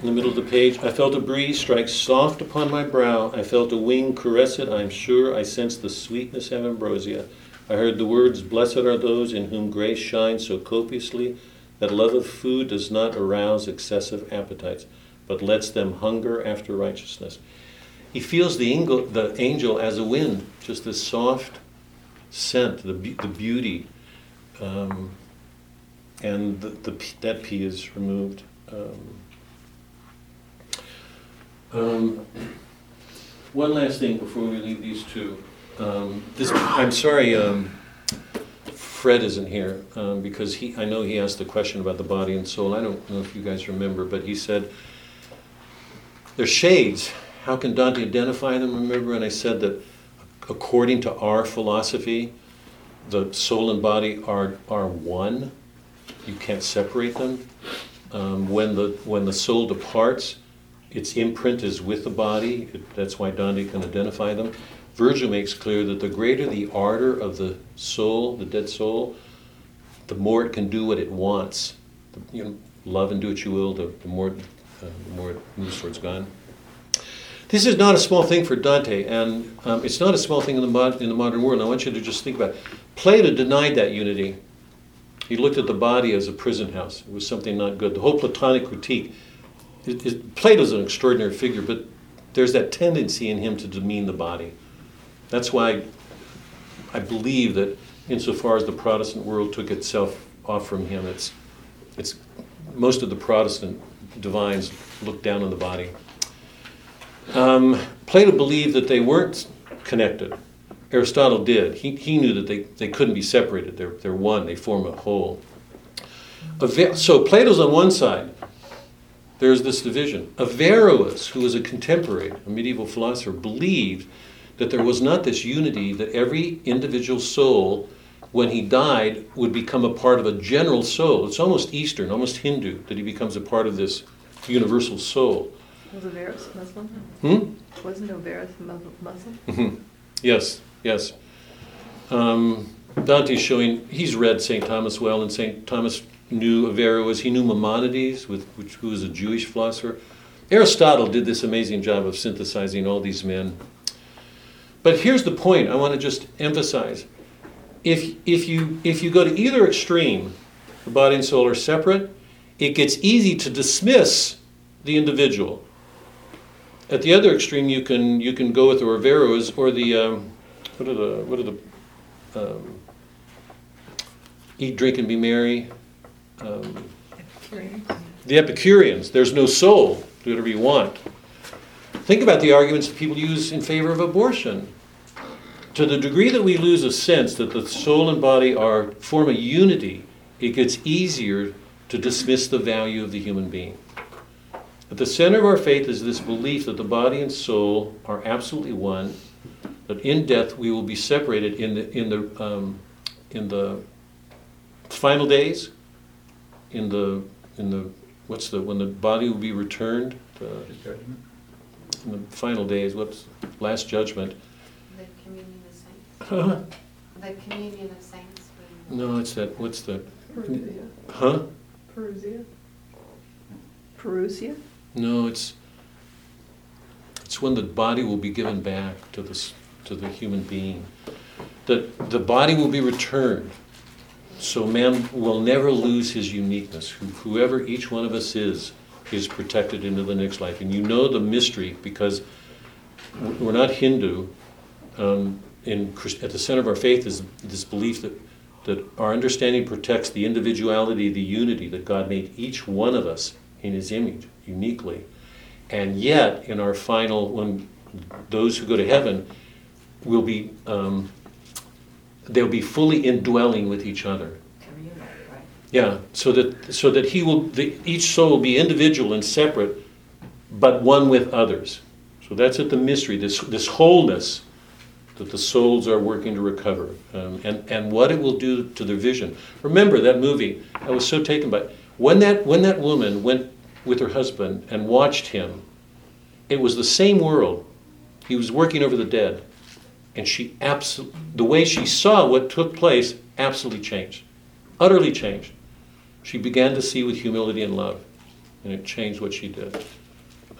In the middle of the page, I felt a breeze strike soft upon my brow. I felt a wing caress it. I am sure I sensed the sweetness of ambrosia. I heard the words, Blessed are those in whom grace shines so copiously that love of food does not arouse excessive appetites, but lets them hunger after righteousness. He feels the angel, the angel as a wind, just this soft scent, the, be- the beauty. Um, and the, the, that P is removed. Um, um, one last thing before we leave these two. Um, this, I'm sorry, um, Fred isn't here um, because he. I know he asked the question about the body and soul. I don't know if you guys remember, but he said they're shades. How can Dante identify them? Remember, and I said that according to our philosophy, the soul and body are are one. You can't separate them. Um, when the when the soul departs, its imprint is with the body. It- That's why Dante can identify them. Virgil makes clear that the greater the ardor of the soul, the dead soul, the more it can do what it wants. The- You know, love and do what you will, the, the more uh, the more it moves towards God. This is not a small thing for Dante, and um, it's not a small thing in the, mod- in the modern world. I want you to just think about it. Plato denied that unity. He looked at the body as a prison house. It was something not good. The whole Platonic critique. It, it, Plato's an extraordinary figure, but there's that tendency in him to demean the body. That's why I believe that insofar as the Protestant world took itself off from him, it's, it's most of the Protestant divines look down on the body. Um, Plato believed that they weren't connected. Aristotle did. He, he knew that they, they couldn't be separated. They're, they're one, they form a whole. So Plato's on one side. There's this division. Averroes, who was a contemporary, a medieval philosopher, believed that there was not this unity, that every individual soul, when he died, would become a part of a general soul. It's almost Eastern, almost Hindu, that he becomes a part of this universal soul. Was Averroes Muslim? Hmm? Wasn't Averroes Mus- Muslim? Mhm. Yes, Yes. Um, Dante's showing, he's read St. Thomas well, and St. Thomas knew Averroes. He knew Maimonides, with, which, who was a Jewish philosopher. Aristotle did this amazing job of synthesizing all these men. But here's the point I want to just emphasize. If, if, you, if you go to either extreme, the body and soul are separate, it gets easy to dismiss the individual. At the other extreme, you can, you can go with the Averroes or the, um, what are the, what are the, um, eat, drink, and be merry. Um, the Epicureans, there's no soul, do whatever you want. Think about the arguments that people use in favor of abortion. To the degree that we lose a sense that the soul and body are form a unity, it gets easier to dismiss the value of the human being. At the center of our faith is this belief that the body and soul are absolutely one, that in death we will be separated in the in the um, in the final days, in the in the what's the when the body will be returned, the, in the final days, what's last judgment? The communion of saints. Huh? The communion of saints. No, it's that. What's the? Parousia. Huh? Parousia. Parousia? No, it's it's when the body will be given back to the to the human being. That the body will be returned. So man will never lose his uniqueness. Who- Whoever each one of us is, is protected into the next life. And you know the mystery because we're not Hindu. Um, in at the center of our faith is this belief that that our understanding protects the individuality, the unity that God made each one of us in His image uniquely, and yet in our final, when those who go to heaven will be, um, they'll be fully indwelling with each other. Communal, right? Yeah, so that so that he will, the, each soul will be individual and separate, but one with others. So that's at the mystery. This this wholeness that the souls are working to recover, um, and and what it will do to their vision. Remember that movie? I was so taken by when that when that woman went with her husband and watched him. It was the same world. He was working over the dead, and she absolutely the way she saw what took place absolutely changed, utterly changed. She began to see with humility and love, and it changed what she did.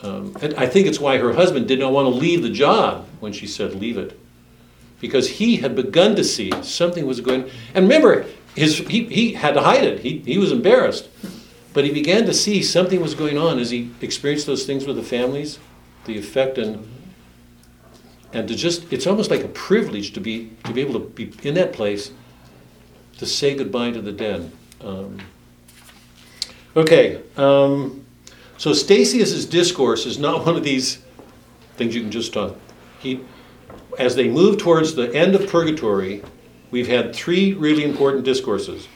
Um, and I think it's why her husband did not want to leave the job when she said, "Leave it," because he had begun to see something was going. And remember, his he, he had to hide it. He he was embarrassed, but he began to see something was going on as he experienced those things with the families, the effect and and to just it's almost like a privilege to be to be able to be in that place to say goodbye to the dead. Um, okay, um, so Statius's discourse is not one of these things you can just talk. He, as they move towards the end of purgatory, we've had three really important discourses.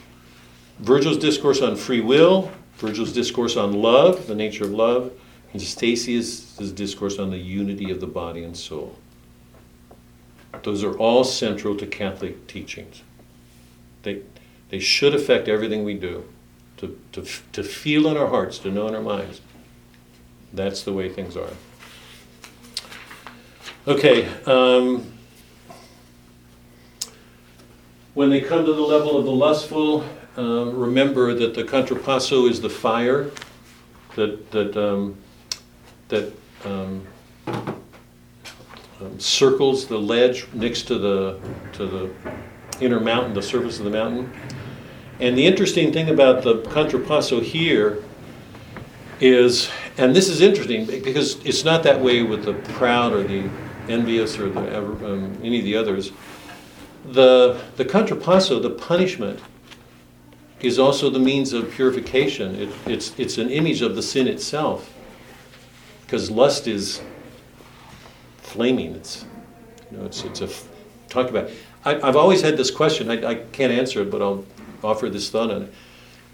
Virgil's discourse on free will, Virgil's discourse on love, the nature of love, and Statius's discourse on the unity of the body and soul. Those are all central to Catholic teachings. They, they should affect everything we do. To, to, to feel in our hearts, to know in our minds. That's the way things are. Okay. Um, when they come to the level of the lustful, um, remember that the contrapasso is the fire that, that, um, that um, um, circles the ledge next to the, to the inner mountain, the surface of the mountain. And the interesting thing about the contrapasso here is, and this is interesting because it's not that way with the proud or the envious or the um, any of the others. The the contrapasso, the punishment, is also the means of purification. It, it's it's an image of the sin itself, because lust is flaming. It's you know it's it's a talk about. I, I've always had this question. I, I can't answer it, but I'll offer this thought on it.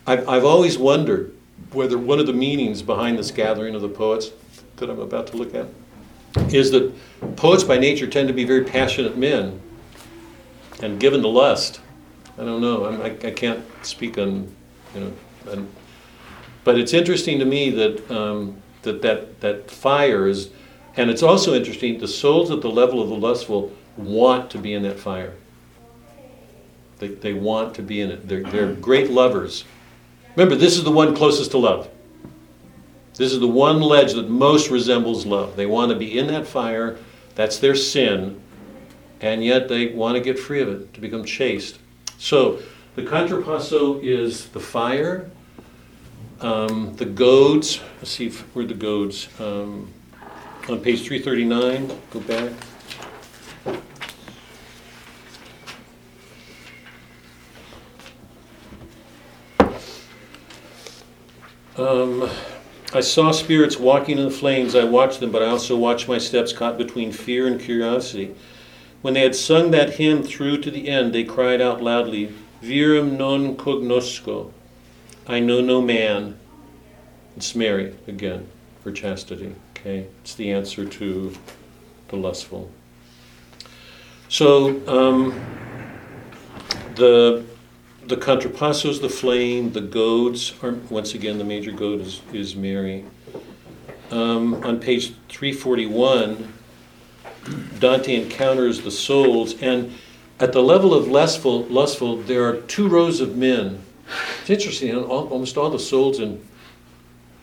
I've, I've always wondered whether one of the meanings behind this gathering of the poets that I'm about to look at is that poets by nature tend to be very passionate men and given to lust. I don't know. I'm, I, I can't speak on, you know, on, but it's interesting to me that, um, that, that that fire is, and it's also interesting. The souls at the level of the lustful want to be in that fire. They, they want to be in it. They're, they're great lovers. Remember, this is the one closest to love. This is the one ledge that most resembles love. They want to be in that fire. That's their sin. And yet they want to get free of it, to become chaste. So, the contrapasso is the fire. Um, the goads, let's see if, where the goads? Um, on page 339, go back. Um, I saw spirits walking in the flames. I watched them, but I also watched my steps caught between fear and curiosity. When they had sung that hymn through to the end, they cried out loudly, Virum non cognosco. I know no man. It's Mary again for chastity. Okay, it's the answer to the lustful. So um, the the contrapassos, the flame, the goads are once again the major goad is, is Mary. Um, on page 341, Dante encounters the souls, and at the level of lustful, lustful, there are two rows of men. It's interesting. Almost all the souls in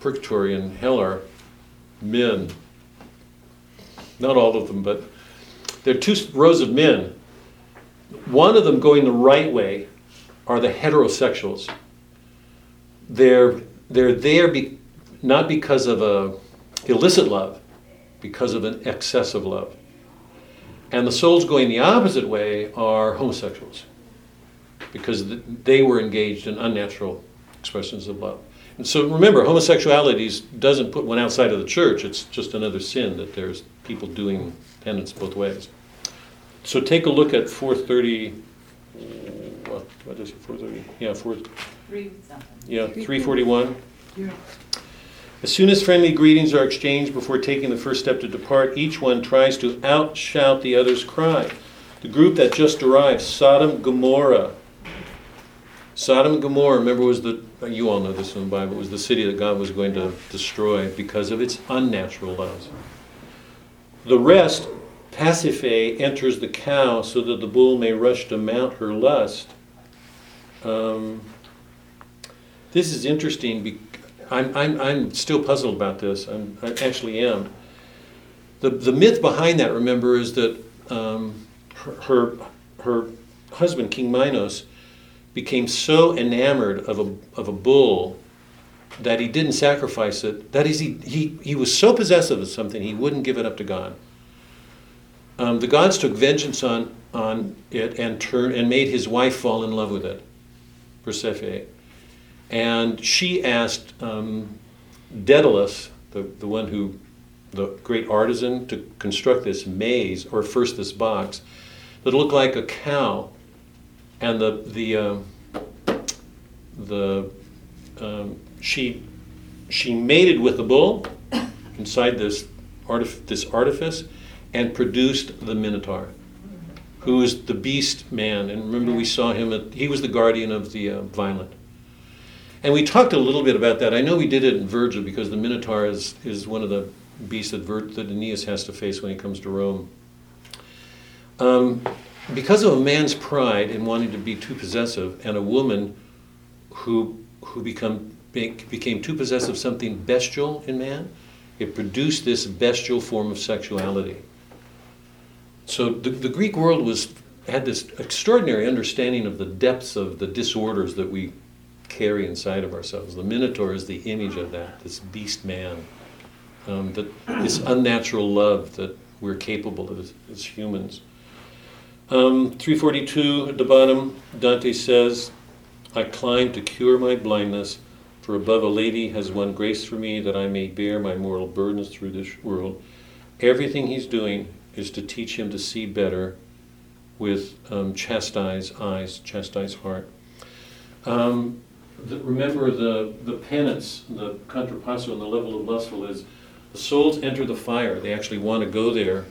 purgatory and hell are men. Not all of them, but there are two rows of men. One of them going the right way are the heterosexuals. They're, they're there be, not because of a illicit love, because of an excessive love. And the souls going the opposite way are homosexuals, because they were engaged in unnatural expressions of love. And so remember, homosexuality doesn't put one outside of the church, it's just another sin that there's people doing penance both ways. So take a look at 430 what, what is it, 430? Yeah, 4, Three something. yeah, 341. As soon as friendly greetings are exchanged before taking the first step to depart, each one tries to outshout the other's cry. The group that just arrived, Sodom Gomorrah. Sodom and Gomorrah, remember, was the, you all know this from the Bible, was the city that God was going to destroy because of its unnatural loves. The rest, Pasiphae enters the cow so that the bull may rush to mount her lust. Um, this is interesting. Be- I'm, I'm, I'm still puzzled about this. I'm, I actually am. The, the myth behind that, remember, is that um, her, her, her husband, King Minos, became so enamored of a, of a bull that he didn't sacrifice it. That is, he, he, he was so possessive of something, he wouldn't give it up to God. Um, the gods took vengeance on, on it and, turn, and made his wife fall in love with it, Persephone. And she asked um, Daedalus, the, the one who, the great artisan, to construct this maze, or first this box, that looked like a cow. And the, the, uh, the, um, she, she mated with the bull inside this, artif- this artifice and produced the Minotaur, who is the beast man. And remember, we saw him at, he was the guardian of the uh, violent. And we talked a little bit about that. I know we did it in Virgil because the Minotaur is, is one of the beasts that, Vir- that Aeneas has to face when he comes to Rome. Um, because of a man's pride in wanting to be too possessive, and a woman who, who become, became too possessive of something bestial in man, it produced this bestial form of sexuality. So the, the Greek world was had this extraordinary understanding of the depths of the disorders that we carry inside of ourselves. The Minotaur is the image of that, this beast man, um, that this unnatural love that we're capable of as, as humans. Um, 342 at the bottom, Dante says, I climb to cure my blindness, for above a lady has won grace for me that I may bear my moral burdens through this world. Everything he's doing is to teach him to see better with um, chastised eyes, chastised heart. Um, remember the, the penance, the contrapasso, and the level of lustful is the souls enter the fire. They actually want to go there.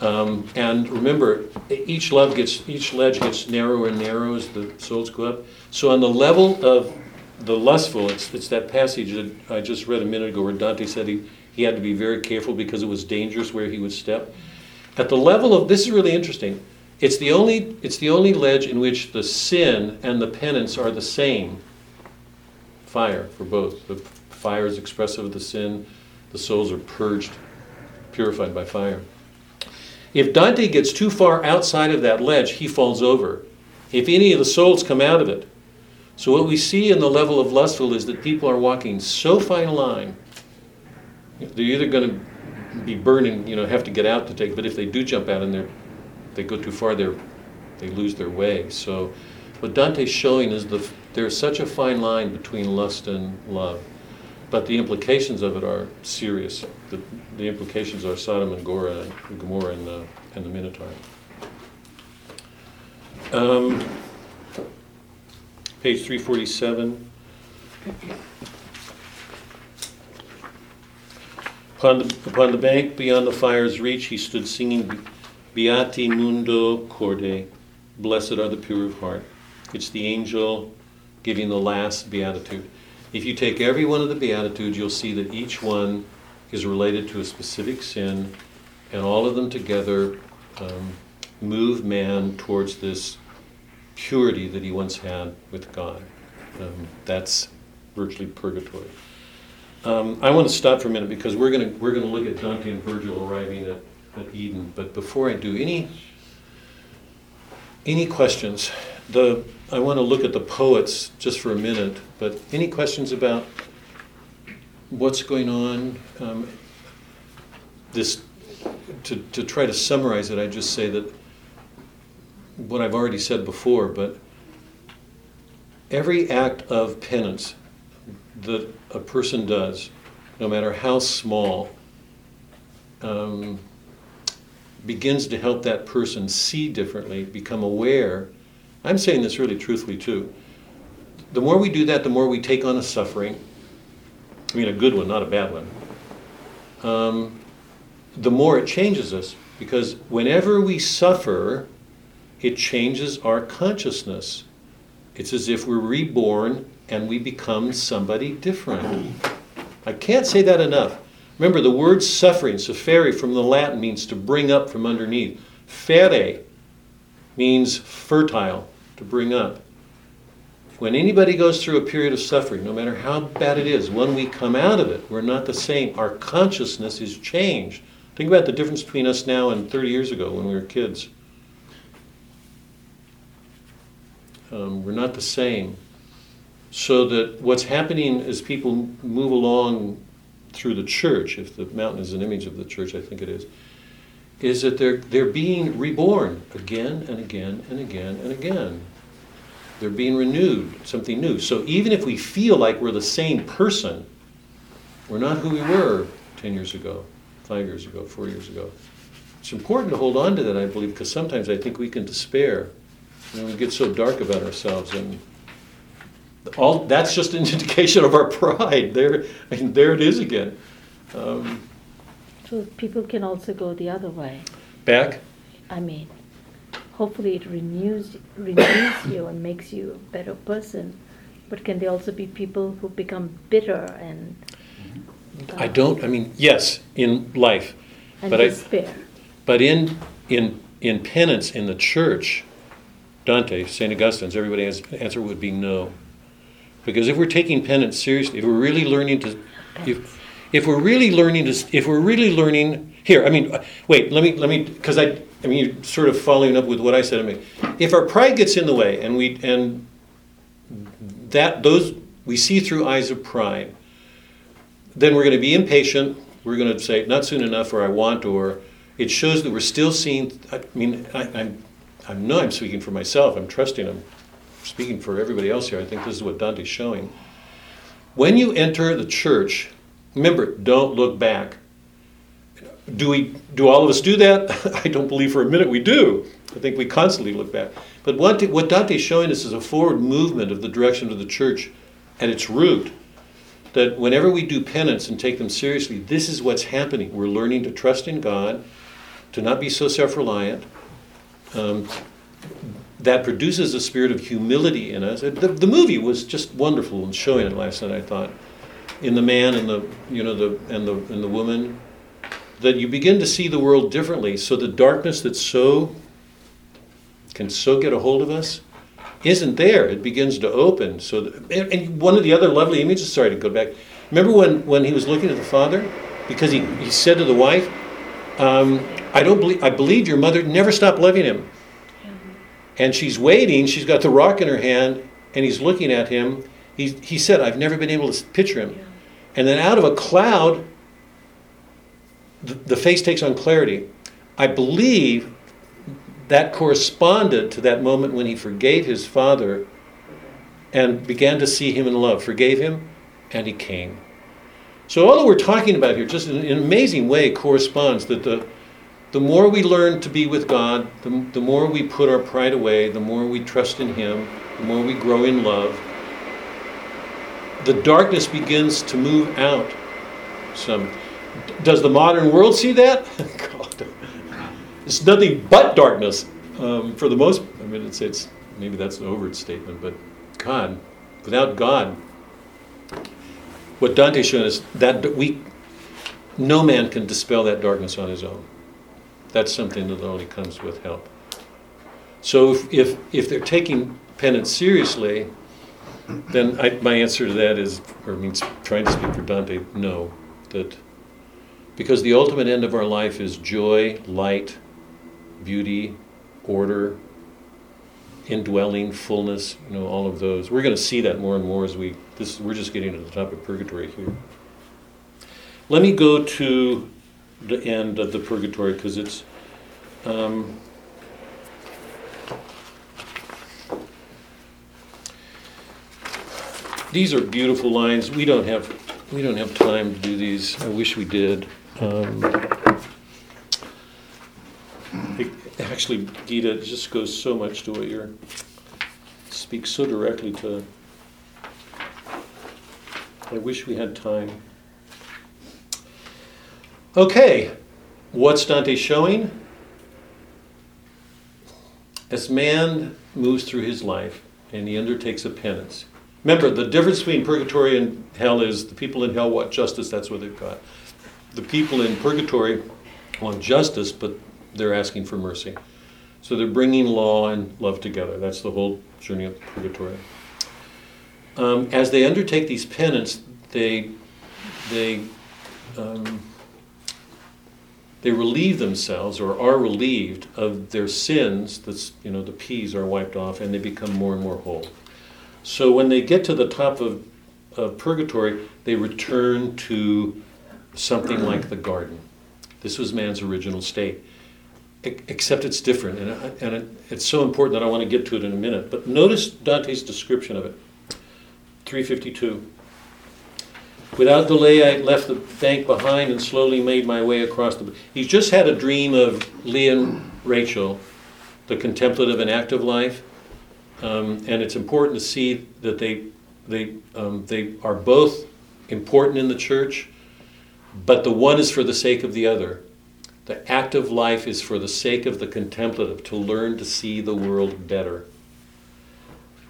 Um, and remember, each love gets each ledge gets narrower and narrower as the souls go up. So on the level of the lustful, it's, it's that passage that I just read a minute ago where Dante said he, he had to be very careful because it was dangerous where he would step. At the level of, this is really interesting. It's the only, it's the only ledge in which the sin and the penance are the same fire for both. The fire is expressive of the sin, the souls are purged, purified by fire. If Dante gets too far outside of that ledge, he falls over. If any of the souls come out of it. So, what we see in the level of lustful is that people are walking so fine a line. They're either going to be burning, you know, have to get out to take, but if they do jump out and they're, they go too far, they're, they lose their way. So, what Dante's showing is the, there's such a fine line between lust and love. But the implications of it are serious. The, the implications are Sodom and Gomorrah and, Gomorrah and, the, and the Minotaur. Um, page 347. Upon the, upon the bank beyond the fire's reach, he stood singing Beati Mundo Corde, Blessed are the pure of heart. It's the angel giving the last beatitude. If you take every one of the beatitudes, you'll see that each one is related to a specific sin, and all of them together um, move man towards this purity that he once had with God. Um, that's virtually purgatory. Um, I want to stop for a minute because we're going to we're going to look at Dante and Virgil arriving at, at Eden. But before I do, any any questions? The I want to look at the poets just for a minute. But any questions about what's going on? Um, this to to try to summarize it, I just say that what I've already said before, but every act of penance that a person does, no matter how small, um, begins to help that person see differently, become aware. I'm saying this really truthfully too. The more we do that, the more we take on a suffering. I mean, a good one, not a bad one. Um, the more it changes us, because whenever we suffer, it changes our consciousness. It's as if we're reborn and we become somebody different. I can't say that enough. Remember, the word suffering, suffere from the Latin, means to bring up from underneath. Fere means fertile, to bring up. When anybody goes through a period of suffering, no matter how bad it is, when we come out of it, we're not the same. Our consciousness is changed. Think about the difference between us now and 30 years ago when we were kids. Um, we're not the same. So that what's happening as people move along through the church, if the mountain is an image of the church, I think it is, is that they're, they're being reborn again and again and again and again. They're being renewed, something new. So even if we feel like we're the same person, we're not who we were 10 years ago, five years ago, four years ago. It's important to hold on to that, I believe, because sometimes I think we can despair. You know, we get so dark about ourselves and all that's just an indication of our pride. There, I mean, there it is again. Um, So people can also go the other way. back. I mean, hopefully it renews renews you and makes you a better person. But can there also be people who become bitter and mm-hmm. I don't. I mean, yes, in life, and but I, despair? but in in in penance in the church, Dante, Saint Augustine's, everybody's answer would be no, because if we're taking penance seriously, if we're really learning to, if if we're really learning to, if we're really learning here, I mean, uh, wait, let me let me because I I mean you're sort of following up with what I said. I mean, if our pride gets in the way and we and that those we see through eyes of pride then we're going to be impatient. We're going to say, not soon enough, or I want, or it shows that we're still seeing. I mean, I, I'm, I know I'm speaking for myself. I'm trusting. I'm speaking for everybody else here. I think this is what Dante's showing. When you enter the church, remember, don't look back. Do we? Do all of us do that? I don't believe for a minute we do. I think we constantly look back. But what, what Dante's showing us is a forward movement of the direction of the church at its root that whenever we do penance and take them seriously, this is what's happening. We're learning to trust in God, to not be so self reliant. Um, that produces a spirit of humility in us. The, the movie was just wonderful in showing it last night. I thought, in the man and the you know the and the and the woman, that you begin to see the world differently. So the darkness that so can so get a hold of us isn't there. It begins to open. So, that, and, and one of the other lovely images. Sorry to go back. Remember when when he was looking at the father, because he, he said to the wife, um, "I don't believe. I believe your mother never stopped loving him." And she's waiting. She's got the rock in her hand, and he's looking at him. He he said, "I've never been able to picture him." And then out of a cloud, the, the face takes on clarity. I believe that corresponded to that moment when he forgave his father and began to see him in love, forgave him, and he came. So all that we're talking about here, just in an amazing way, corresponds that the the more we learn to be with God, the, the more we put our pride away, the more we trust in Him, the more we grow in love, the darkness begins to move out. Some does the modern world see that? God, it's nothing but darkness um, for the most. I mean, it's it's maybe that's an overstatement, but God, without God, what Dante's showing us that we, no man can dispel that darkness on his own. That's something that only comes with help. So if if, if they're taking penance seriously, then I, my answer to that is, or means trying to speak for Dante, no, that because the ultimate end of our life is joy, light, beauty, order, indwelling, fullness, you know, all of those. We're going to see that more and more as we, this, we're just getting to the top of purgatory here. Let me go to the end of the purgatory because it's, um, these are beautiful lines. We don't have, we don't have time to do these. I wish we did. Um, Actually, Gita, it just goes so much to what you're, speaks so directly to. I wish we had time. Okay, what's Dante showing? As man moves through his life and he undertakes a penance. Remember, the difference between purgatory and hell is the people in hell want justice, that's what they've got. The people in purgatory want justice, but they're asking for mercy. So they're bringing law and love together. That's the whole journey of purgatory. Um, as they undertake these penance, they they um, they relieve themselves or are relieved of their sins. That's you know the P's are wiped off, and they become more and more whole. So when they get to the top of, of purgatory, they return to something like the garden. This was man's original state, except it's different, and, I- and it, it's so important that I want to get to it in a minute. But notice Dante's description of it. 352. Without delay, I left the bank behind and slowly made my way across the. He's just had a dream of Leah and Rachel, the contemplative and active life, um, and it's important to see that they they um, they are both important in the church, but the one is for the sake of the other. The active life is for the sake of the contemplative, to learn to see the world better.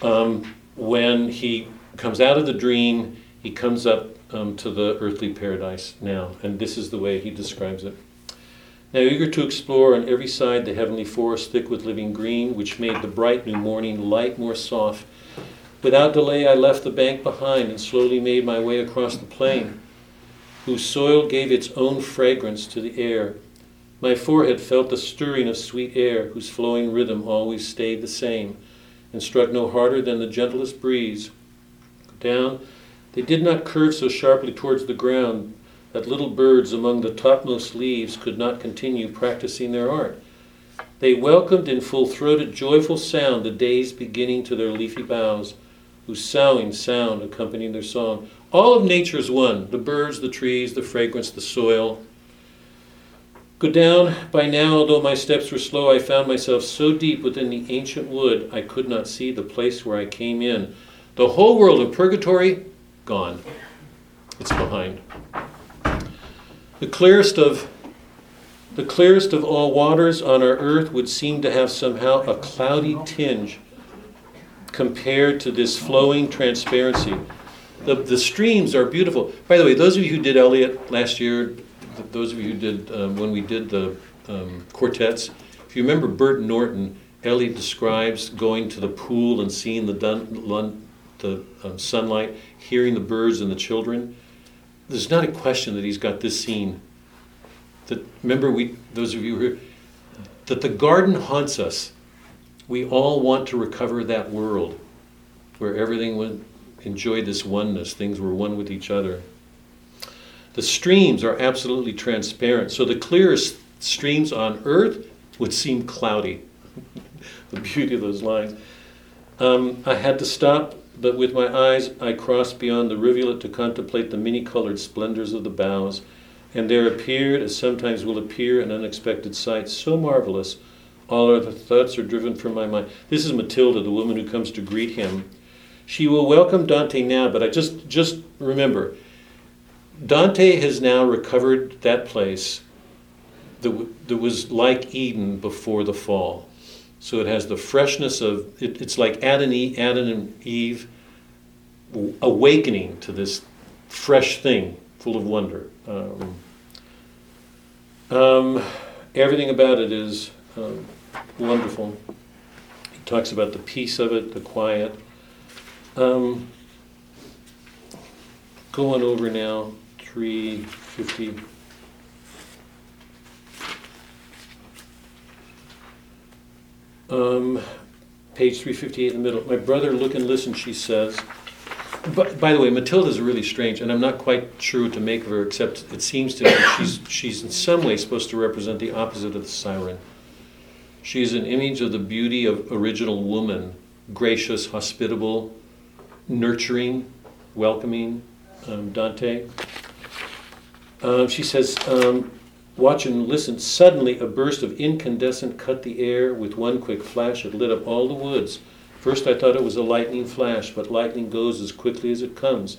Um, when he comes out of the dream, he comes up um, to the earthly paradise now, and this is the way he describes it. Now, eager to explore on every side the heavenly forest thick with living green, which made the bright new morning light more soft, without delay I left the bank behind and slowly made my way across the plain, whose soil gave its own fragrance to the air. My forehead felt the stirring of sweet air, whose flowing rhythm always stayed the same, and struck no harder than the gentlest breeze. Down, they did not curve so sharply towards the ground that little birds among the topmost leaves could not continue practicing their art. They welcomed in full throated, joyful sound the days beginning to their leafy boughs, whose soughing sound accompanied their song. All of nature is one the birds, the trees, the fragrance, the soil. Go down, by now, although my steps were slow, I found myself so deep within the ancient wood I could not see the place where I came in. The whole world of purgatory, gone. It's behind. The clearest of the clearest of all waters on our earth would seem to have somehow a cloudy tinge compared to this flowing transparency. The, the streams are beautiful. By the way, those of you who did Eliot last year, th- those of you who did, um, when we did the um, quartets, if you remember Burnt Norton, Eliot describes going to the pool and seeing the, dun- lun- the um, sunlight, hearing the birds and the children. There's not a question that he's got this scene. That remember, we those of you who that the garden haunts us. We all want to recover that world where everything went, enjoyed this oneness, things were one with each other. The streams are absolutely transparent, so the clearest streams on earth would seem cloudy. the beauty of those lines. Um, I had to stop, but with my eyes I crossed beyond the rivulet to contemplate the many colored splendors of the boughs, and there appeared, as sometimes will appear, an unexpected sight so marvelous, all other thoughts are driven from my mind. This is Matilda, the woman who comes to greet him. She will welcome Dante now, but I just just remember, Dante has now recovered that place that, w- that was like Eden before the fall. So it has the freshness of it, it's like Adam, and Eve, awakening to this fresh thing, full of wonder. Um, um, everything about it is um, wonderful. Talks about the peace of it, the quiet. Um, going over now, 350. Um, page 358 in the middle. My brother, look and listen, she says. But, by the way, Matilda's really strange, and I'm not quite sure what to make of her, except it seems to me she's, she's in some way supposed to represent the opposite of the siren. She's an image of the beauty of original woman, gracious, hospitable, nurturing, welcoming, um, Dante. Uh, she says, um, Watch and listen. Suddenly, a burst of incandescent cut the air. With one quick flash, it lit up all the woods. First, I thought it was a lightning flash, but lightning goes as quickly as it comes.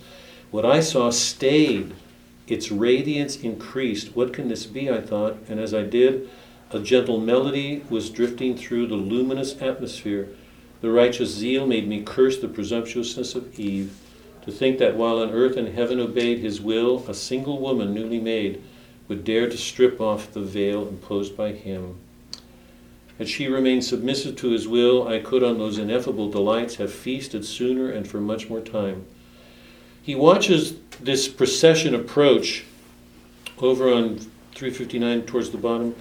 What I saw stayed. Its radiance increased. What can this be? I thought, and as I did, a gentle melody was drifting through the luminous atmosphere. The righteous zeal made me curse the presumptuousness of Eve. To think that while on earth and heaven obeyed his will, a single woman newly made would dare to strip off the veil imposed by him. Had she remained submissive to his will, I could on those ineffable delights have feasted sooner and for much more time. He watches this procession approach over on 359 towards the bottom.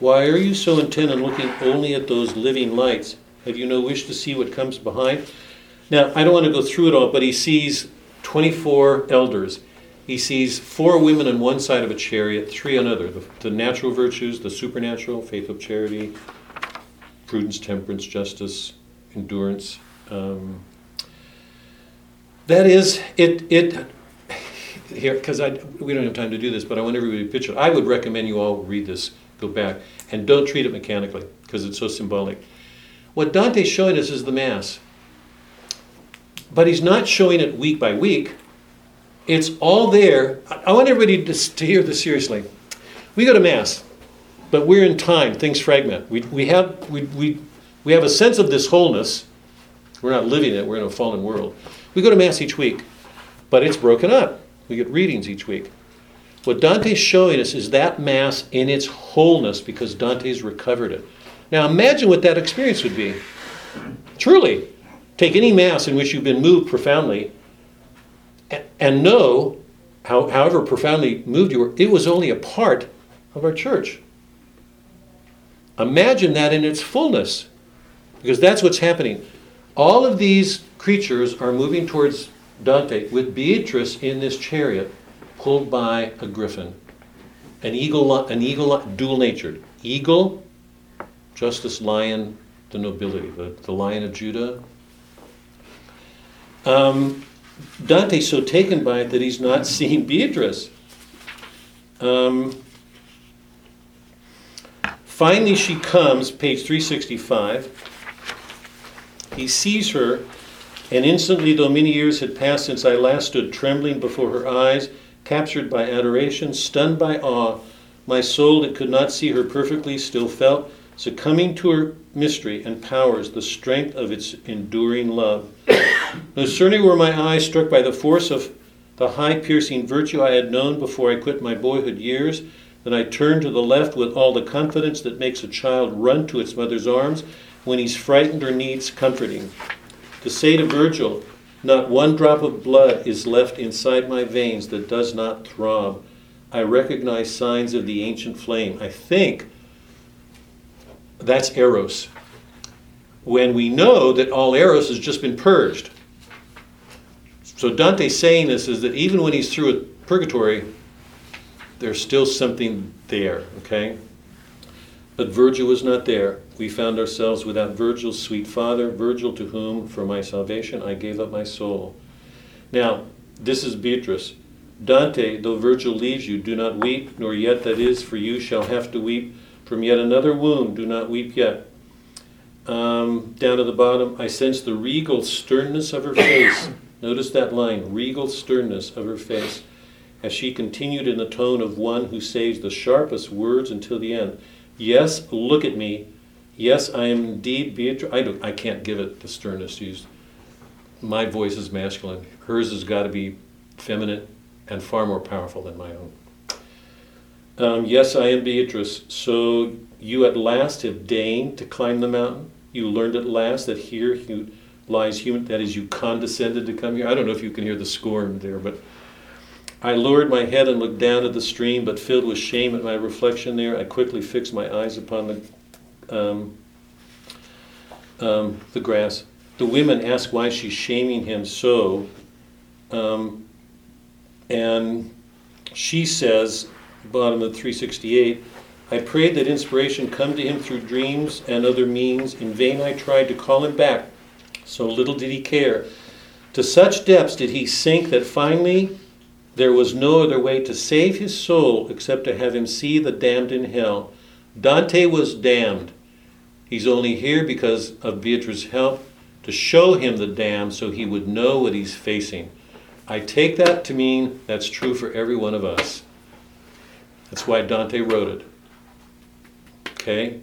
Why are you so intent on looking only at those living lights? Have you no wish to see what comes behind? Now, I don't want to go through it all, but he sees 24 elders. He sees four women on one side of a chariot, three on other. The, the natural virtues, the supernatural, faith, hope, charity, prudence, temperance, justice, endurance. Um, that is, it, it here, because we don't have time to do this, but I want everybody to picture it. I would recommend you all read this, go back, and don't treat it mechanically, because it's so symbolic. What Dante's showing us is the Mass. But he's not showing it week by week. It's all there. I want everybody to, to hear this seriously. We go to Mass, but we're in time, things fragment. We, we, have, we, we, we have a sense of this wholeness. We're not living it, we're in a fallen world. We go to Mass each week, but it's broken up. We get readings each week. What Dante's showing us is that Mass in its wholeness because Dante's recovered it. Now imagine what that experience would be. Truly, take any Mass in which you've been moved profoundly and know, how, however profoundly moved you were, it was only a part of our church. Imagine that in its fullness, because that's what's happening. All of these creatures are moving towards Dante with Beatrice in this chariot pulled by a griffin. An eagle, an eagle, dual natured. Eagle, justice, lion, the nobility, the, the lion of Judah. Um, Dante's so taken by it that he's not seeing Beatrice. Um, finally, she comes, page 365. He sees her, and instantly, though many years had passed since I last stood trembling before her eyes, captured by adoration, stunned by awe, my soul that could not see her perfectly still felt, succumbing to her mystery and powers, the strength of its enduring love. No sooner were my eyes struck by the force of the high piercing virtue I had known before I quit my boyhood years. Then I turned to the left with all the confidence that makes a child run to its mother's arms when he's frightened or needs comforting. To say to Virgil, not one drop of blood is left inside my veins that does not throb. I recognize signs of the ancient flame. I think that's Eros. When we know that all Eros has just been purged. So Dante's saying this is that even when he's through with purgatory, there's still something there, okay? But Virgil was not there. We found ourselves without Virgil's sweet father, Virgil to whom, for my salvation, I gave up my soul. Now, this is Beatrice. Dante, though Virgil leaves you, do not weep, nor yet that is for you shall have to weep. From yet another wound, do not weep yet. Um, down to the bottom, I sense the regal sternness of her face. Notice that line, regal sternness of her face, as she continued in the tone of one who saves the sharpest words until the end. Yes, look at me. Yes, I am indeed Beatrice. I, don't, I can't give it the sternness used. My voice is masculine. Hers has got to be feminine and far more powerful than my own. Um, yes, I am Beatrice. So you at last have deigned to climb the mountain. You learned at last that here you lies human. That is, you condescended to come here. I don't know if you can hear the scorn there, but I lowered my head and looked down at the stream, but filled with shame at my reflection there, I quickly fixed my eyes upon the um, um, the grass. The women ask why she's shaming him so, um, and she says, bottom of 368, I prayed that inspiration come to him through dreams and other means. In vain I tried to call him back, so little did he care. To such depths did he sink that finally there was no other way to save his soul except to have him see the damned in hell. Dante was damned. He's only here because of Beatrice's help to show him the damned so he would know what he's facing. I take that to mean that's true for every one of us. That's why Dante wrote it. Okay?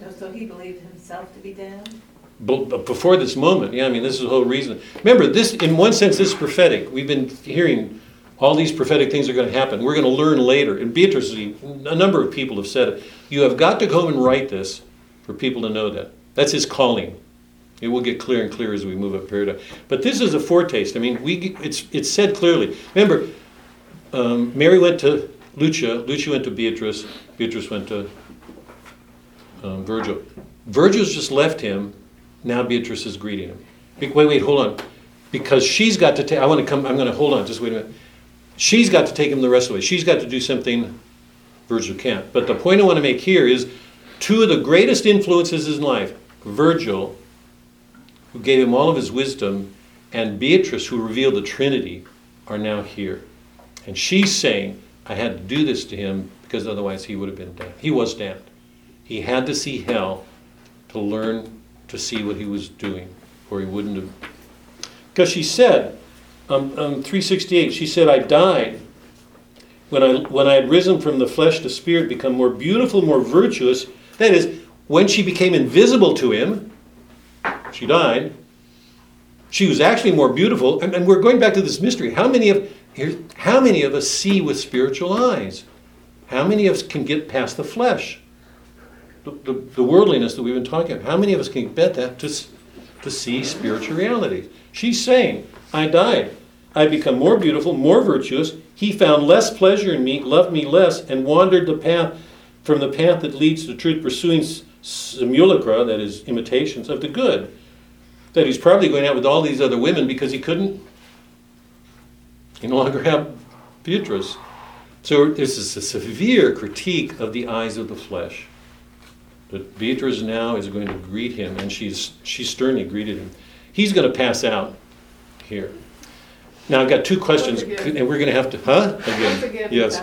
No, so he believed himself to be damned? But before this moment, yeah, I mean, this is the whole reason. Remember, this, in one sense, this is prophetic. We've been hearing all these prophetic things are going to happen. We're going to learn later. And Beatrice, a number of people have said it. You have got to go and write this for people to know that. That's his calling. It will get clearer and clearer as we move up paradigm. But this is a foretaste. I mean, we, it's, it's said clearly. Remember, um, Mary went to Lucia, Lucia went to Beatrice, Beatrice went to um, Virgil. Virgil's just left him. Now Beatrice is greeting him. Wait, wait, hold on. Because she's got to take, I want to come, I'm going to hold on, just wait a minute. She's got to take him the rest of the way. She's got to do something Virgil can't. But the point I want to make here is two of the greatest influences in life Virgil, who gave him all of his wisdom, and Beatrice, who revealed the Trinity, are now here. And she's saying, I had to do this to him because otherwise he would have been damned. He was damned. He had to see hell to learn to see what he was doing, or he wouldn't have. Because she said, um, um, 368, she said, I died. When I, when I had risen from the flesh to spirit, become more beautiful, more virtuous. That is, when she became invisible to him, she died. She was actually more beautiful. And, and we're going back to this mystery. How many of here, how many of us see with spiritual eyes? How many of us can get past the flesh? The, the, the worldliness that we've been talking about. How many of us can bet that to, to see spiritual reality? She's saying, I died. I become more beautiful, more virtuous. He found less pleasure in me, loved me less, and wandered the path from the path that leads to truth, pursuing simulacra, that is, imitations of the good. That he's probably going out with all these other women because he couldn't, he no longer have Beatrice. So this is a severe critique of the eyes of the flesh. But Beatrice now is going to greet him, and she's she sternly greeted him. He's going to pass out here. Now I've got two questions, and we're going to have to, huh? Once again, yes.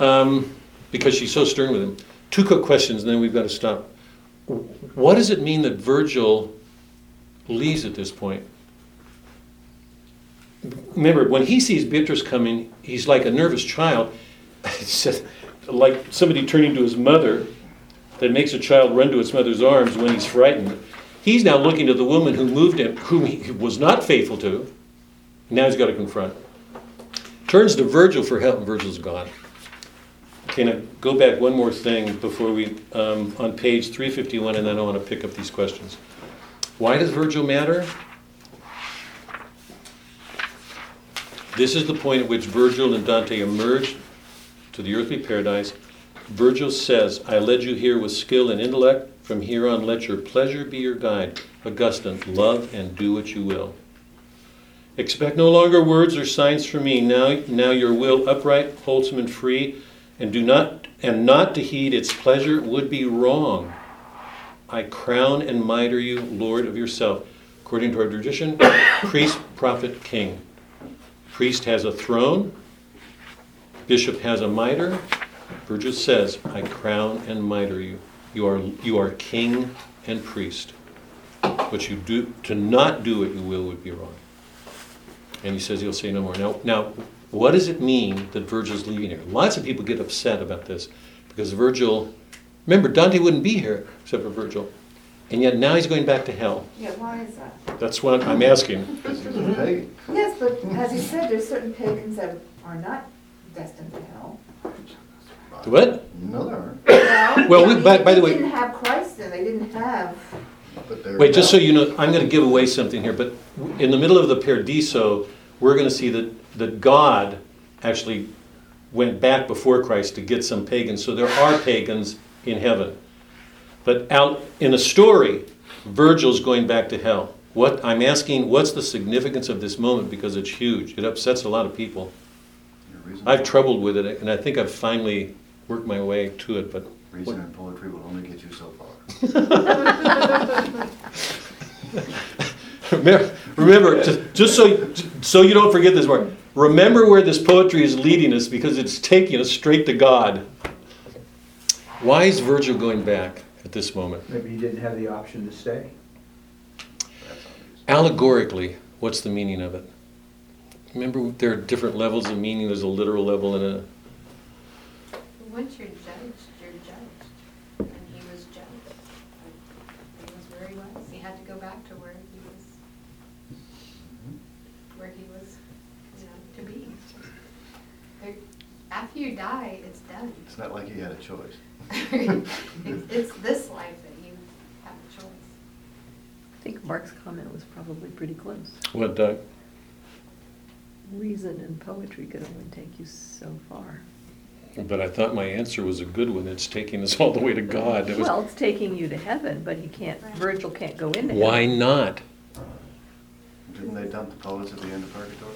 Um, because she's so stern with him. Two quick questions, and then we've got to stop. What does it mean that Virgil leaves at this point? Remember, when he sees Beatrice coming, he's like a nervous child. It's just like somebody turning to his mother that makes a child run to its mother's arms when he's frightened. He's now looking to the woman who moved him, whom he was not faithful to, Now he's got to confront. Turns to Virgil for help, and Virgil's gone. Okay, now go back one more thing before we, um, on page 351, and then I want to pick up these questions. Why does Virgil matter? This is the point at which Virgil and Dante emerged to the earthly paradise. Virgil says, I led you here with skill and intellect. From here on, let your pleasure be your guide. Augustine, love and do what you will. Expect no longer words or signs from me. Now, now your will upright, wholesome, and free, and do not and not to heed its pleasure would be wrong. I crown and mitre you, Lord of yourself. According to our tradition, priest, prophet, king. Priest has a throne, bishop has a mitre. Virgil says, I crown and mitre you. You are, you are king and priest. What you do, to not do what you will would be wrong. And he says he'll say no more. Now, now, what does it mean that Virgil's leaving here? Lots of people get upset about this because Virgil, remember, Dante wouldn't be here except for Virgil. And yet now he's going back to hell. Yeah, why is that? That's what I'm asking. Because he's. Yes, but as you said, there's certain pagans that are not destined to hell. What? No, there aren't, Well, we- by- by the way- They didn't have Christ and they didn't have, but they're. Wait, just so you know, I'm going to give away something here, but in the middle of the Paradiso, we're going to see that, that God actually went back before Christ to get some pagans. So there are pagans in heaven. But out in a story, Virgil's going back to hell. What I'm asking, what's the significance of this moment? Because it's huge. It upsets a lot of people. I've troubled with it, and I think I've finally worked my way to it. But Reason and poetry will only get you so far. Remember, remember ju- just so, so you don't forget this part, remember where this poetry is leading us because it's taking us straight to God. Why is Virgil going back at this moment? Maybe he didn't have the option to stay. Allegorically, what's the meaning of it? Remember, there are different levels of meaning. There's a literal level and a. Once you're judged, you're judged, and he was judged. He was where he was, he had to go back to where he was, mm-hmm. where he was, you know, to be. There- After you die, it's done. It's not like he had a choice. It's, it's this life that you have a choice. I think Mark's comment was probably pretty close. What, Doug? Reason and poetry could only take you so far. But I thought my answer was a good one. It's taking us all the way to God. It was- Well, it's taking you to heaven, but he can't, Virgil can't go into heaven. why not? Didn't they dump the poets at the end of Purgatory?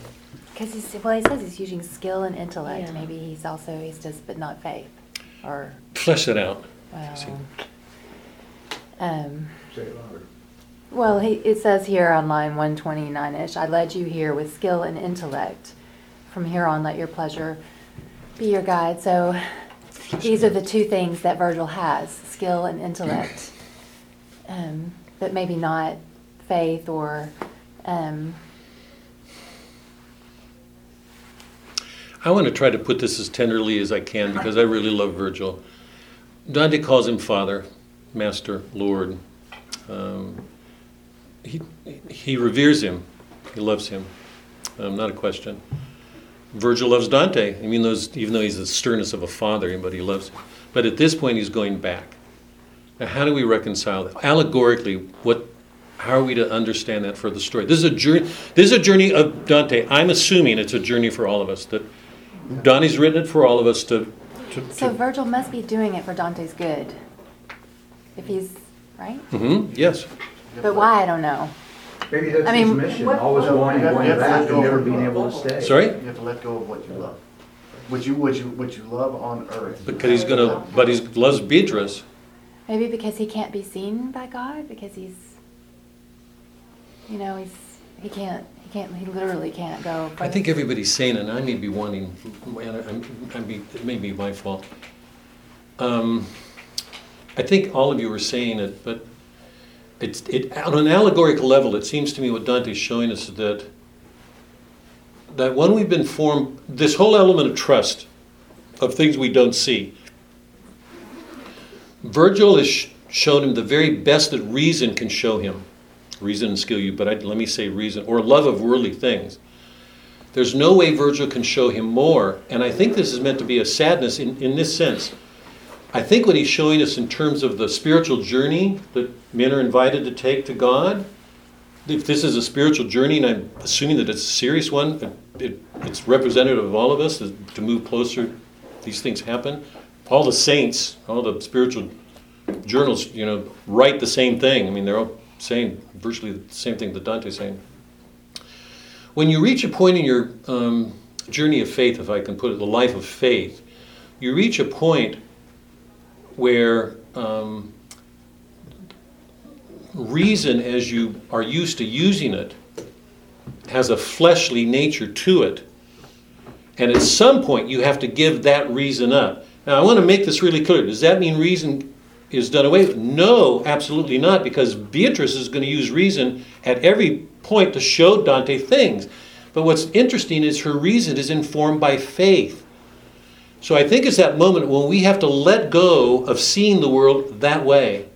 Because he's, well, he says he's using skill and intellect. Yeah. Maybe he's also, he's just, but not faith. Or, Flesh it out. See. well, um, Say it louder. well, he, it says here on line 129-ish, I led you here with skill and intellect. From here on, let your pleasure be your guide. So these are the two things that Virgil has, skill and intellect. Um, but maybe not faith or, um, I want to try to put this as tenderly as I can because I really love Virgil. Dante calls him Father, Master, Lord. Um, he, he reveres him, he loves him, um, not a question. Virgil loves Dante, I mean, those, even though he's the sternness of a father, but he loves him. But at this point, he's going back. Now, how do we reconcile that? Allegorically, what, how are we to understand that for the story? This is a journey. This is a journey of Dante. I'm assuming it's a journey for all of us. That Dante's written it for all of us to. to, so to Virgil must be doing it for Dante's good. If he's, right? Mm-hmm. yes. But why, I don't know. Maybe that's I mean, his mission, what- always going and going to back go and never being able to stay. Sorry, You have to let go of what you love. What you, what you, what you love on earth. because he's gonna. But he loves Beatrice. Maybe because he can't be seen by God, because he's, you know, he's he can't he can't he literally can't go. I think everybody's saying, it and I may be wanting. I'm be, it may be my fault. Um, I think all of you were saying it, but it's it on an allegorical level. It seems to me what Dante's showing us is that that when we've been formed, this whole element of trust, of things we don't see. Virgil has sh- shown him the very best that reason can show him. Reason and skill, you, but I, let me say reason, or love of worldly things. There's no way Virgil can show him more. And I think this is meant to be a sadness in, in this sense. I think what he's showing us in terms of the spiritual journey that men are invited to take to God, if this is a spiritual journey, and I'm assuming that it's a serious one, it, it, it's representative of all of us to move closer, these things happen. All the saints, all the spiritual journals, you know, write the same thing. I mean, they're all saying virtually the same thing that Dante's saying. When you reach a point in your um, journey of faith, if I can put it, the life of faith, you reach a point where um, reason, as you are used to using it, has a fleshly nature to it. And at some point, you have to give that reason up. Now, I want to make this really clear. Does that mean reason is done away with? No, absolutely not, because Beatrice is going to use reason at every point to show Dante things. But what's interesting is her reason is informed by faith. So I think it's that moment when we have to let go of seeing the world that way.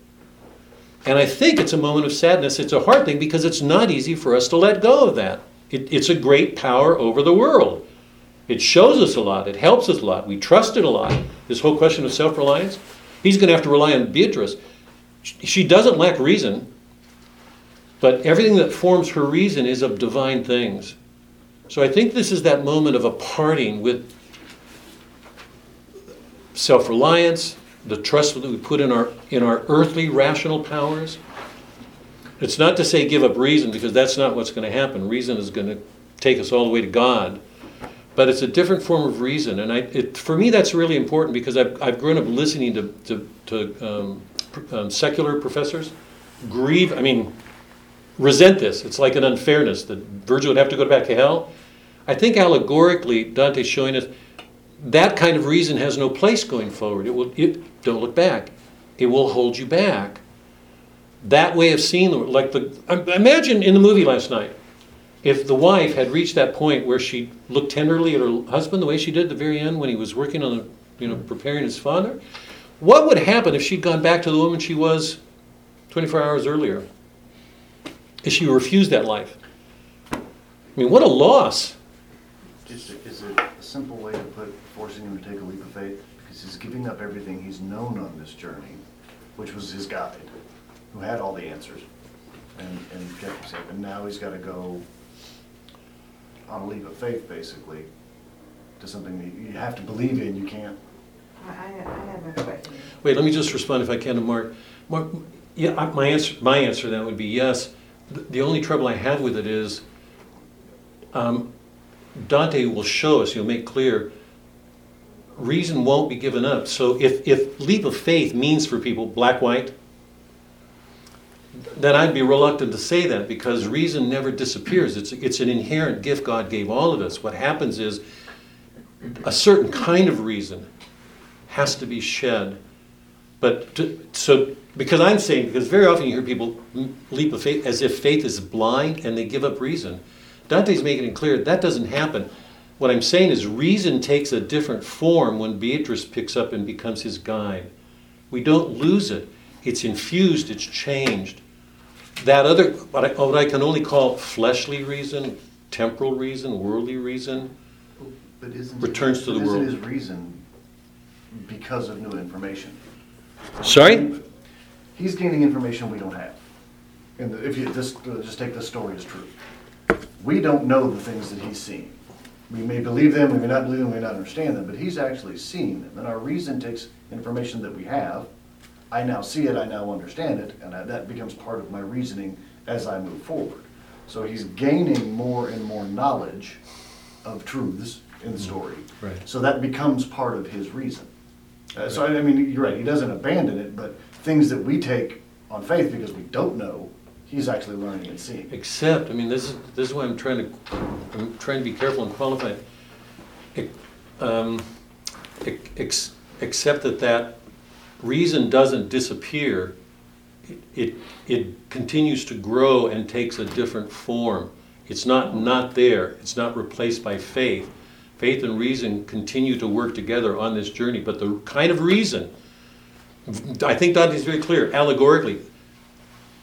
And I think it's a moment of sadness. It's a hard thing because it's not easy for us to let go of that. It, it's a great power over the world. It shows us a lot. It helps us a lot. We trust it a lot. This whole question of self reliance. He's going to have to rely on Beatrice. She doesn't lack reason, but everything that forms her reason is of divine things. So I think this is that moment of a parting with self reliance, the trust that we put in our, in our earthly rational powers. It's not to say give up reason, because that's not what's going to happen. Reason is going to take us all the way to God. But it's a different form of reason. And I, it, for me, that's really important because I've, I've grown up listening to, to, to um, um, secular professors grieve, I mean, resent this. It's like an unfairness that Virgil would have to go back to hell. I think allegorically, Dante's showing us that kind of reason has no place going forward. It will, it, don't look back. It will hold you back. That way of seeing the like the, imagine in the movie last night, if the wife had reached that point where she looked tenderly at her husband the way she did at the very end when he was working on you know, preparing his father, what would happen if she'd gone back to the woman she was 24 hours earlier? If she refused that life? I mean, what a loss. Just, is it a simple way to put forcing him to take a leap of faith? Because he's giving up everything he's known on this journey, which was his guide, who had all the answers, and, and. And now he's gotta go on a leap of faith, basically, to something that you have to believe in, you can't. I, I I have a question. Wait, let me just respond if I can to Mark. Mark, yeah, I- my answer, my answer to that would be yes. The- The only trouble I have with it is, um, Dante will show us, he'll make clear, reason won't be given up. So if, if leap of faith means for people black, white, then I'd be reluctant to say that because reason never disappears. It's, it's an inherent gift God gave all of us. What happens is a certain kind of reason has to be shed. But to, so, because I'm saying, because very often you hear people leap of faith as if faith is blind and they give up reason. Dante's making it clear that doesn't happen. What I'm saying is reason takes a different form when Beatrice picks up and becomes his guide. We don't lose it. It's infused, it's changed. That other, what I, what I can only call fleshly reason, temporal reason, worldly reason, But isn't. Returns to the world. Isn't his reason because of new information? Sorry? He's gaining information we don't have. And if you, just, uh, just take this story as true. We don't know the things that he's seen. We may believe them, we may not believe them, we may not understand them, but he's actually seen them. And our reason takes information that we have. I now see it, I now understand it, and I- that becomes part of my reasoning as I move forward. So he's gaining more and more knowledge of truths in the story. Right. So that becomes part of his reason. Uh, so, I I mean, you're right, he doesn't abandon it, but things that we take on faith because we don't know, he's actually learning and seeing. Except, I mean, this is, this is why I'm trying to, I'm trying to be careful and qualify. Ex- um, ex- Except that that reason doesn't disappear, it- it, it continues to grow and takes a different form. It's not not there, it's not replaced by faith. Faith and reason continue to work together on this journey, but the kind of reason, I think Dante's very clear, allegorically,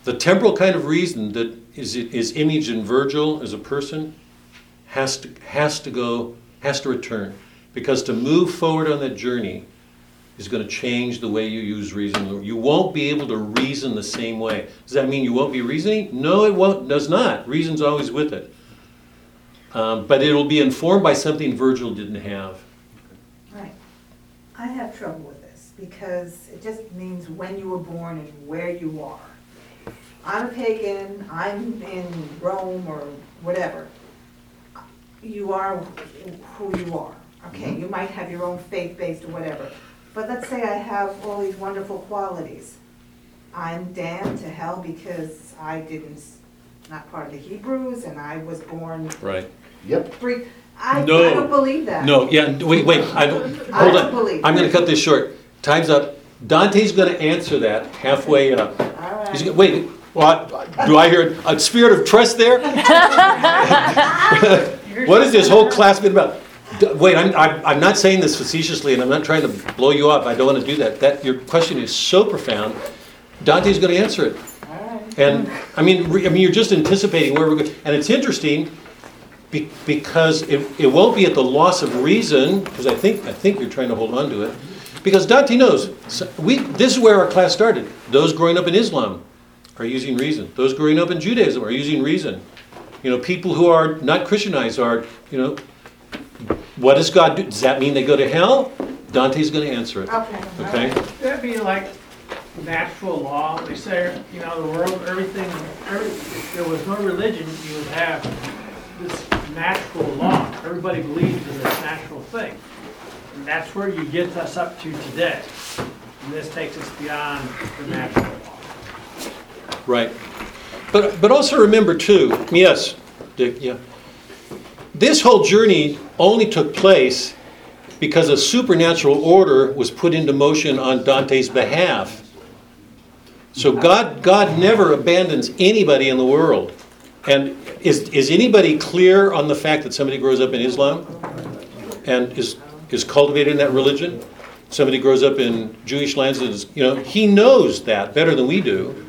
the temporal kind of reason that is, is imaged in Virgil as a person has to, has to go, has to return. Because to move forward on that journey is going to change the way you use reason. You won't be able to reason the same way. Does that mean you won't be reasoning? No, it won't, does not. Reason's always with it. Um, but it'll be informed by something Virgil didn't have. Right. I have trouble with this because it just means when you were born and where you are. I'm a pagan, I'm in Rome or whatever. You are who you are, okay? You might have your own faith-based or whatever. But let's say I have all these wonderful qualities. I'm damned to hell because I didn't, not part of the Hebrews and I was born Right. Yep. free. I, I No. don't believe that. No, yeah, wait, wait, I don't, I hold don't on. believe I'm gonna cut this short. Time's up. Dante's gonna answer that halfway up. All He's gonna, wait, what, do I hear a spirit of trust there? What is this whole class been about? Wait, I'm, I'm, I'm not saying this facetiously, and I'm not trying to blow you up, I don't wanna do that. That, your question is so profound, Dante's gonna answer it. Right. And, I mean, re- I mean, you're just anticipating where we're going, and it's interesting, be- because it, it won't be at the loss of reason, because I think, I think you're trying to hold on to it, because Dante knows, so we, this is where our class started. Those growing up in Islam are using reason. Those growing up in Judaism are using reason. You know, people who are not Christianized are, you know, what does God do? Does that mean they go to hell? Dante's going to answer it, Okay. okay? That'd be like natural law, they say, you know, the world, everything, every, if there was no religion, you would have this natural law. Everybody believes in this natural thing. And that's where you get us up to today. And this takes us beyond the natural law. Right. But, but also remember too, yes, Dick, yeah. This whole journey only took place because a supernatural order was put into motion on Dante's behalf. So God, God never abandons anybody in the world. And is, is anybody clear on the fact that somebody grows up in Islam and is, is cultivated in that religion? Somebody grows up in Jewish lands and is, you know, he knows that better than we do.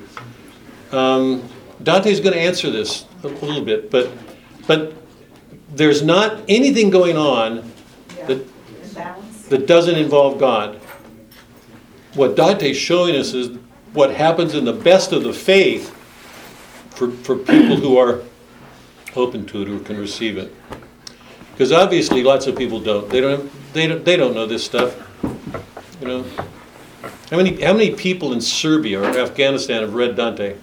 Um, Dante's going to answer this a little bit, but, but there's not anything going on that, that doesn't involve God. What Dante's showing us is what happens in the best of the faith for, for people who are open to it, who can receive it. Because obviously, lots of people don't. They don't. They don't. They don't know this stuff. You know. How many? How many people in Serbia or Afghanistan have read Dante?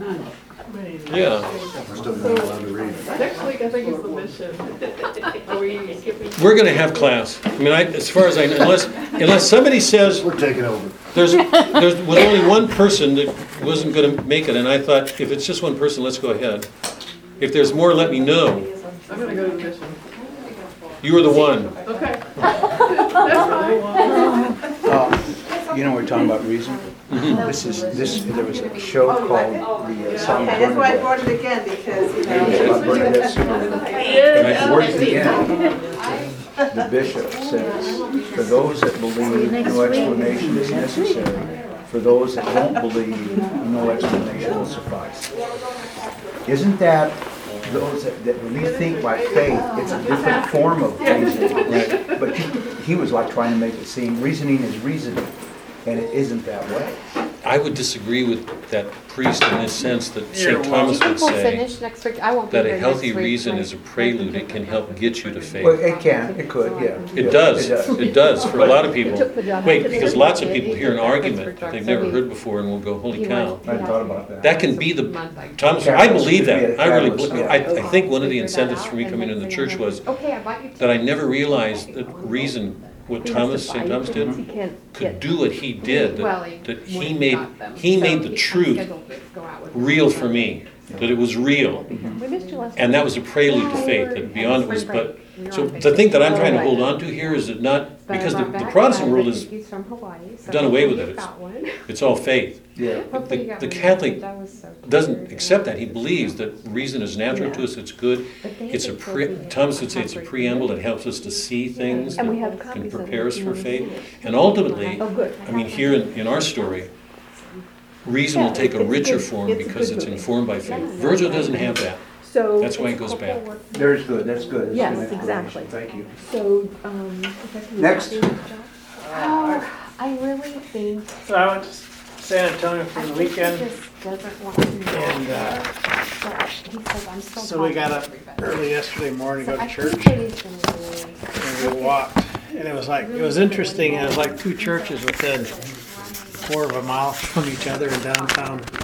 I mean, Yeah. We're still not allowed to read. Next week, I think is the mission. Are we skipping? We're going to have class. I mean, I, as far as I unless unless somebody says We're taking over. there's there was only one person that wasn't going to make it, and I thought if it's just one person, let's go ahead. If there's more, let me know. I'm gonna go to the mission. You were the one. Okay. That's fine. Uh, You know, we're talking about reason. This is, this, there was a show called the uh, Song of Okay, that's why I brought it again, because, you It was know, about Bernadette Sewell. And towards the end, the bishop says, for those that believe, no explanation is necessary. For those that don't believe, no explanation will suffice. Isn't that, those that, that when you think by faith, it's a different form of reasoning. right? But he, he was like trying to make it seem, reasoning is reasoning, and it isn't that way. I would disagree with that priest in this sense that St. Thomas would People say finish next week, I won't be that here a next healthy week, reason so- is a prelude. It can help get you to Well, faith. it can, it could, yeah. It does. It does. For a lot of people. took the job Wait, because lots of people hear an argument that they've never heard before and will go, holy cow. I hadn't thought about that. That can be the, Thomas, I believe that. I really, believe- yeah. I, I think one of the incentives for me coming and into the next thing I church was Okay, I bought you that I never realized that reason, what He has Thomas, to St. Thomas did, he can't could get- do what he did, Well, that, that when he made, got them. he So made the he- truth scheduled to go out with real for me, that it was real. Mm-hmm. We missed you last And that was a prelude to faith, that beyond it was, spring but, break. We so on the thing that I'm trying to hold But on to here is that not, I because the, brought the back Protestant five world of is, cookies from Hawaii, so done away with it. you got one. it's all faith. Yeah. Hopefully you The, got the one. Catholic I was so doesn't accept that. He believes that reason is natural to us, it's good. But they It's a did pre, both Thomas would say it's a preamble food. that helps us to see things, And we that have can copies of it prepare us for faith. And ultimately, Oh, good. I mean, here in, in our story, reason will take a richer form because it's informed by faith. Virgil doesn't have that. So. That's why it goes couple bad. work- There's good, that's good. That's Yes, good exactly. Thank you. So, um, if I can. Next. do this job. Oh, I really think. So I went to San Antonio for I the think weekend, just doesn't want to know. and, uh, But he says, I'm still. so we got talking up to everybody." early yesterday morning to So go I to think church. what he's gonna do And we walked, and it was like, it was interesting, it was like two churches within four of a mile from each other in downtown